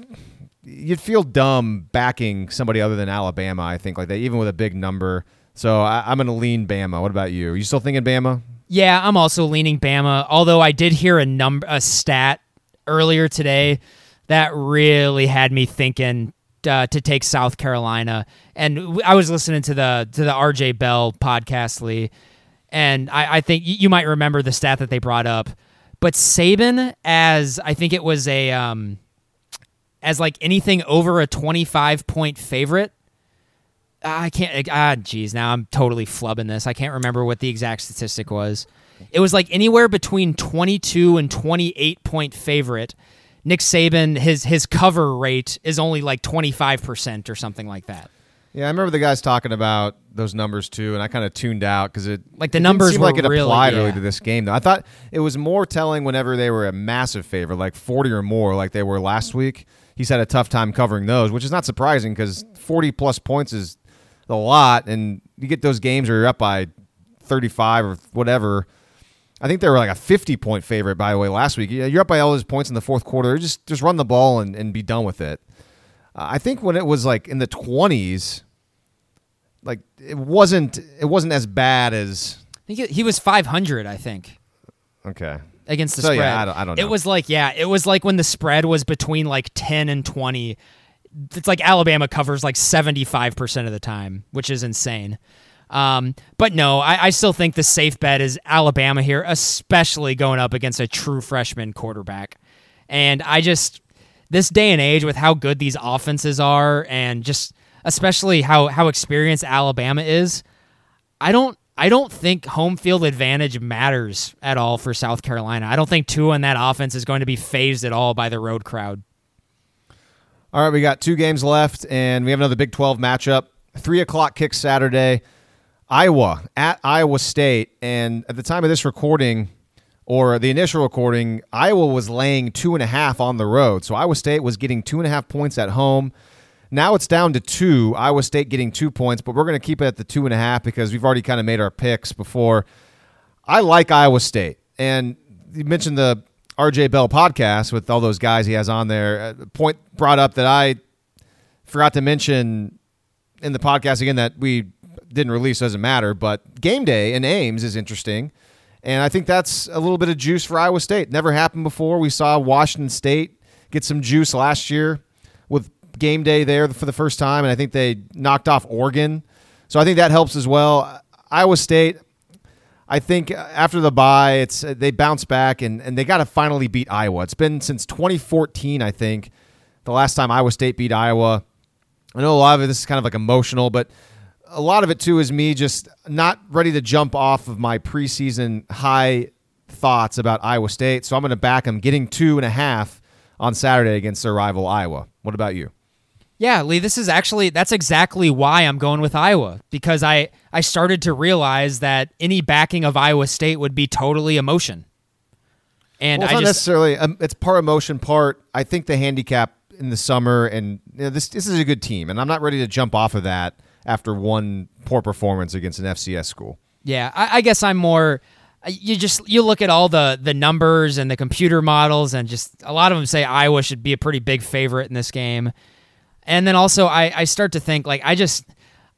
Speaker 1: you'd feel dumb backing somebody other than Alabama. I think like that, even with a big number. So I, I'm going to lean Bama. What about you? Are you still thinking Bama?
Speaker 3: Yeah, I'm also leaning Bama. Although I did hear a number, a stat earlier today that really had me thinking uh, to take South Carolina. And I was listening to the to the RJ Bell podcast, Lee, and I, I think you might remember the stat that they brought up. But Saban, as I think it was a um, as like anything over a 25 point favorite. I can't. Ah, geez. Now I'm totally flubbing this. I can't remember what the exact statistic was. It was like anywhere between 22 and 28 point favorite. Nick Saban, his his cover rate is only like 25 percent or something like that.
Speaker 1: Yeah, I remember the guys talking about those numbers too, and I kind of tuned out because it
Speaker 3: Like, the
Speaker 1: it
Speaker 3: numbers were
Speaker 1: like it
Speaker 3: really-
Speaker 1: applied
Speaker 3: yeah.
Speaker 1: really to this game. Though I thought it was more telling whenever they were a massive favorite, like forty or more, like they were last week. He's had a tough time covering those, which is not surprising because forty plus points is a lot, and you get those games where you're up by thirty-five or whatever. I think they were like a 50 point favorite, by the way, last week. You're up by all those points in the fourth quarter. Just just run the ball and, and be done with it. Uh, I think when it was like in the 20s, like it wasn't it wasn't as bad as
Speaker 3: I think he was 500. I think
Speaker 1: okay.
Speaker 3: against the
Speaker 1: So,
Speaker 3: spread.
Speaker 1: yeah, I don't- I don't know.
Speaker 3: It was like yeah, it was like when the spread was between like 10 and 20. It's like Alabama covers like 75 percent of the time, which is insane. Um, but no, I, I still think the safe bet is Alabama here, especially going up against a true freshman quarterback. And I just this day and age with how good these offenses are, and just especially how how experienced Alabama is, I don't I don't think home field advantage matters at all for South Carolina. I don't think Tua on that offense is going to be phased at all by the road crowd.
Speaker 1: All right, we got two games left, and we have another Big 12 matchup. Three o'clock kick Saturday. Iowa at Iowa State. And at the time of this recording, or the initial recording, Iowa was laying two and a half on the road. So Iowa State was getting two and a half points at home. Now it's down to two. Iowa State getting two points, but we're going to keep it at the two and a half because we've already kind of made our picks before. I like Iowa State. And you mentioned the RJ Bell podcast with all those guys he has on there. Uh, the point brought up that I forgot to mention in the podcast again that we didn't release doesn't matter, but game day in Ames is interesting. And I think that's a little bit of juice for Iowa State. Never happened before. We saw Washington State get some juice last year with game day there for the first time, and I think they knocked off Oregon. So I think that helps as well. Iowa State, I think uh, after the bye, it's uh, they bounce back and, and they got to finally beat Iowa. It's been since 2014, I think, the last time Iowa State beat Iowa. I know a lot of this is kind of like emotional, but a lot of it too is me just not ready to jump off of my preseason high thoughts about Iowa State. So I'm going to back them getting two and a half on Saturday against their rival Iowa. What about you?
Speaker 3: Yeah, Lee, this is actually that's exactly why I'm going with Iowa because I I started to realize that any backing of Iowa State would be totally emotion. And
Speaker 1: well, it's
Speaker 3: I
Speaker 1: not
Speaker 3: just
Speaker 1: necessarily. Um, it's part emotion, part. I think the handicap in the summer, and you know, this this is a good team, and I'm not ready to jump off of that after one poor performance against an FCS school.
Speaker 3: Yeah, I, I guess I'm more. you just you look at all the the numbers and the computer models, and just a lot of them say Iowa should be a pretty big favorite in this game. And then also, I I start to think like I just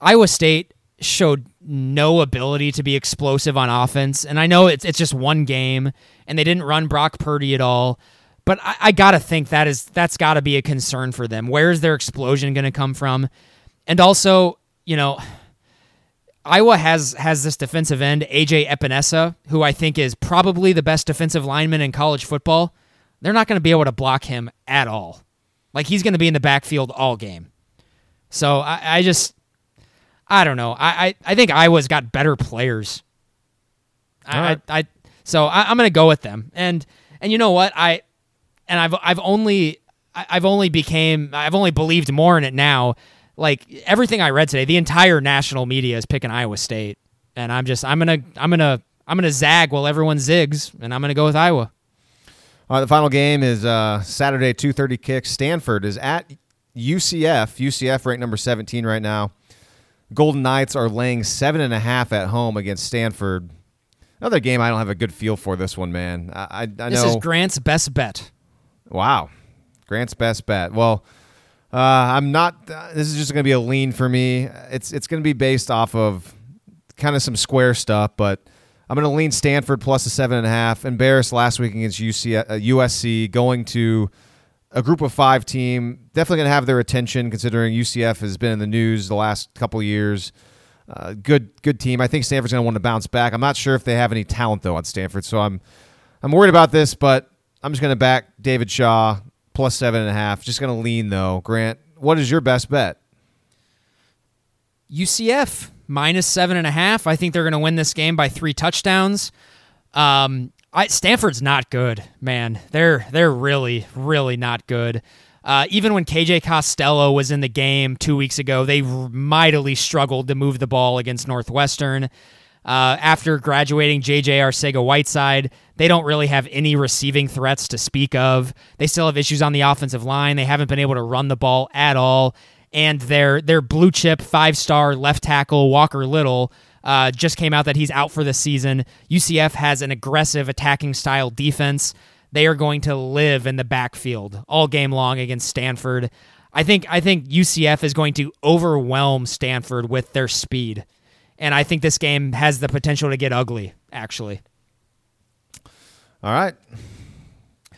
Speaker 3: Iowa State showed no ability to be explosive on offense, and I know it's it's just one game, and they didn't run Brock Purdy at all. But I, I gotta think that is that's got to be a concern for them. Where is their explosion going to come from? And also, you know, Iowa has has this defensive end AJ Epenesa, who I think is probably the best defensive lineman in college football. They're not going to be able to block him at all. Like he's going to be in the backfield all game. So I, I just I don't know. I, I, I think Iowa's got better players. I,
Speaker 1: right.
Speaker 3: I, I so I, I'm going to go with them. And and you know what I and I've I've only I've only became I've only believed more in it now. Like everything I read today, the entire national media is picking Iowa State, and I'm just I'm gonna I'm gonna I'm gonna zag while everyone zigs, and I'm gonna go with Iowa.
Speaker 1: All right, the final game is uh, Saturday, two thirty kick. Stanford is at UCF. UCF ranked number seventeen right now. Golden Knights are laying seven and a half at home against Stanford. Another game I don't have a good feel for this one, man. I, I, I
Speaker 3: This
Speaker 1: know.
Speaker 3: is Grant's best bet.
Speaker 1: Wow, Grant's best bet. Well, uh, I'm not. Uh, this is just going to be a lean for me. It's it's going to be based off of kind of some square stuff, but I'm going to lean Stanford plus a seven and a half. Embarrassed last week against UC, uh, USC, going to a group of five team. Definitely going to have their attention considering UCF has been in the news the last couple years. Uh, good good team. I think Stanford's going to want to bounce back. I'm not sure if they have any talent though on Stanford, so I'm I'm worried about this, but I'm just going to back David Shaw plus seven and a half. Just going to lean though. Grant, what is your best bet?
Speaker 3: UCF minus seven and a half. I think they're going to win this game by three touchdowns. Um, I, Stanford's not good, man. They're they're really really not good. Uh, even when KJ Costello was in the game two weeks ago, they mightily struggled to move the ball against Northwestern. Uh, after graduating JJ Arcega Whiteside, they don't really have any receiving threats to speak of. They still have issues on the offensive line. They haven't been able to run the ball at all. And their their blue chip five star left tackle Walker Little uh, just came out that he's out for the season. UCF has an aggressive attacking style defense. They are going to live in the backfield all game long against Stanford. I think I think UCF is going to overwhelm Stanford with their speed. And I think this game has the potential to get ugly, actually.
Speaker 1: All right.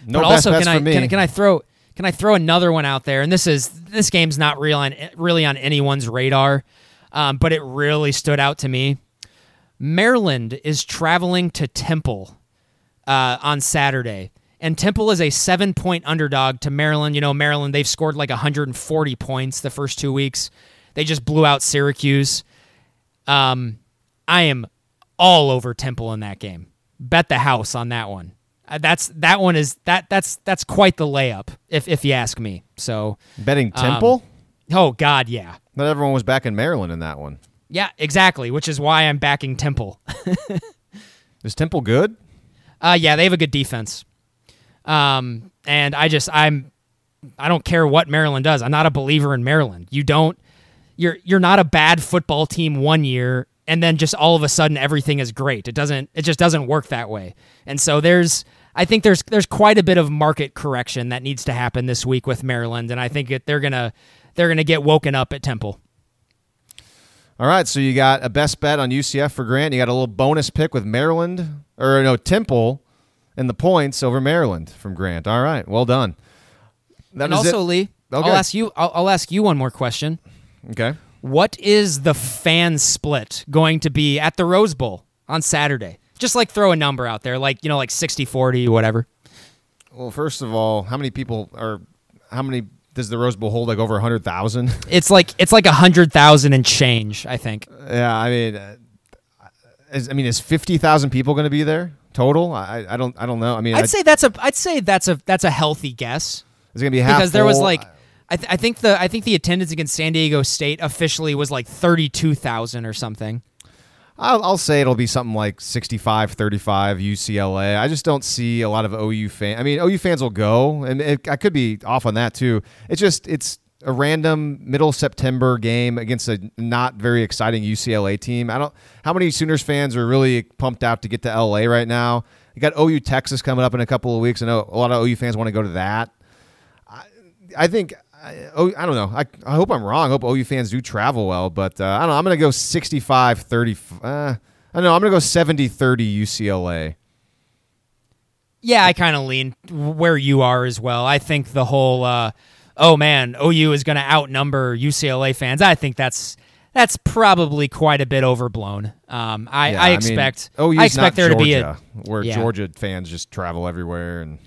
Speaker 1: No
Speaker 3: but also, can I,
Speaker 1: me.
Speaker 3: can, I- can I throw can I throw another one out there? And this is this game's not real on really on anyone's radar, um, but it really stood out to me. Maryland is traveling to Temple uh, on Saturday, and Temple is a seven point underdog to Maryland. You know, Maryland they've scored like 140 points the first two weeks. They just blew out Syracuse. Um, I am all over Temple in that game. Bet the house on that one. Uh, that's that one is that that's that's quite the layup if if you ask me. So,
Speaker 1: Betting
Speaker 3: um,
Speaker 1: Temple?
Speaker 3: oh god, yeah.
Speaker 1: Not everyone was back in Maryland in that one.
Speaker 3: Yeah, exactly, which is why I'm backing Temple.
Speaker 1: Is Temple good?
Speaker 3: Uh yeah, they have a good defense. Um and I just I'm I don't care what Maryland does. I'm not a believer in Maryland. You don't you're you're not a bad football team one year and then just all of a sudden everything is great. It doesn't it just doesn't work that way. And so there's I think there's there's quite a bit of market correction that needs to happen this week with Maryland and I think it, they're going to they're going to get woken up at Temple.
Speaker 1: All right, so you got a best bet on UCF for Grant. You got a little bonus pick with Maryland, or no, Temple, and the points over Maryland from Grant. All right, well done. That
Speaker 3: And also
Speaker 1: it.
Speaker 3: Lee,
Speaker 1: Okay.
Speaker 3: I'll ask you I'll, I'll ask you one more question.
Speaker 1: Okay.
Speaker 3: What is the fan split going to be at the Rose Bowl on Saturday? Just like throw a number out there, like, you know, like 60 40, whatever.
Speaker 1: Well, first of all, how many people are? How many does the Rose Bowl hold? Like over hundred thousand?
Speaker 3: It's like it's like a hundred thousand and change, I think.
Speaker 1: yeah, I mean, uh, is, I mean, is fifty thousand people going to be there total? I, I don't, I don't know. I mean,
Speaker 3: I'd
Speaker 1: I-
Speaker 3: say that's a I'd say that's a that's a healthy guess
Speaker 1: It's going to be half
Speaker 3: because there was like I, th- I think the I think the attendance against San Diego State officially was like thirty two thousand or something.
Speaker 1: I'll, I'll say it'll be something like 65 35 UCLA. I just don't see a lot of OU fans. I mean, OU fans will go, and it, I could be off on that too. It's just, it's a random middle September game against a not very exciting UCLA team. I don't. How many Sooners fans are really pumped out to get to LA right now? You got OU Texas coming up in a couple of weeks. I know a lot of OU fans want to go to that. I, I think. I, oh, I don't know. I, I hope I'm wrong. I hope OU fans do travel well, but uh, I don't know. I'm going to go 65 30. Uh, I don't know. I'm going to go 70 30 UCLA.
Speaker 3: Yeah, I kind of lean where you are as well. I think the whole, uh, oh man, OU is going to outnumber UCLA fans. I think that's that's probably quite a bit overblown. Um, I,
Speaker 1: Yeah,
Speaker 3: I
Speaker 1: mean,
Speaker 3: expect
Speaker 1: OU's
Speaker 3: I expect there
Speaker 1: not
Speaker 3: to be a
Speaker 1: Georgia, where
Speaker 3: yeah.
Speaker 1: Georgia fans just travel everywhere and.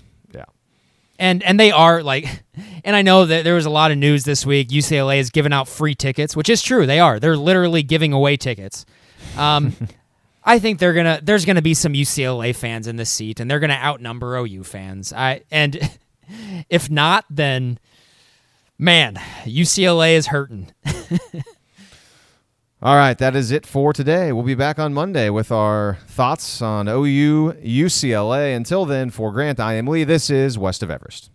Speaker 3: And and they are like and i know that there was a lot of news this week. Ucla is giving out free tickets which is true they are. They're literally giving away tickets. Um, i think they're gonna there's gonna be some ucla fans in this seat and they're gonna outnumber ou fans. I and if not then man ucla is hurting
Speaker 1: All right, that is it for today. We'll be back on Monday with our thoughts on OU UCLA. Until then, for Grant, I am Lee. This is West of Everest.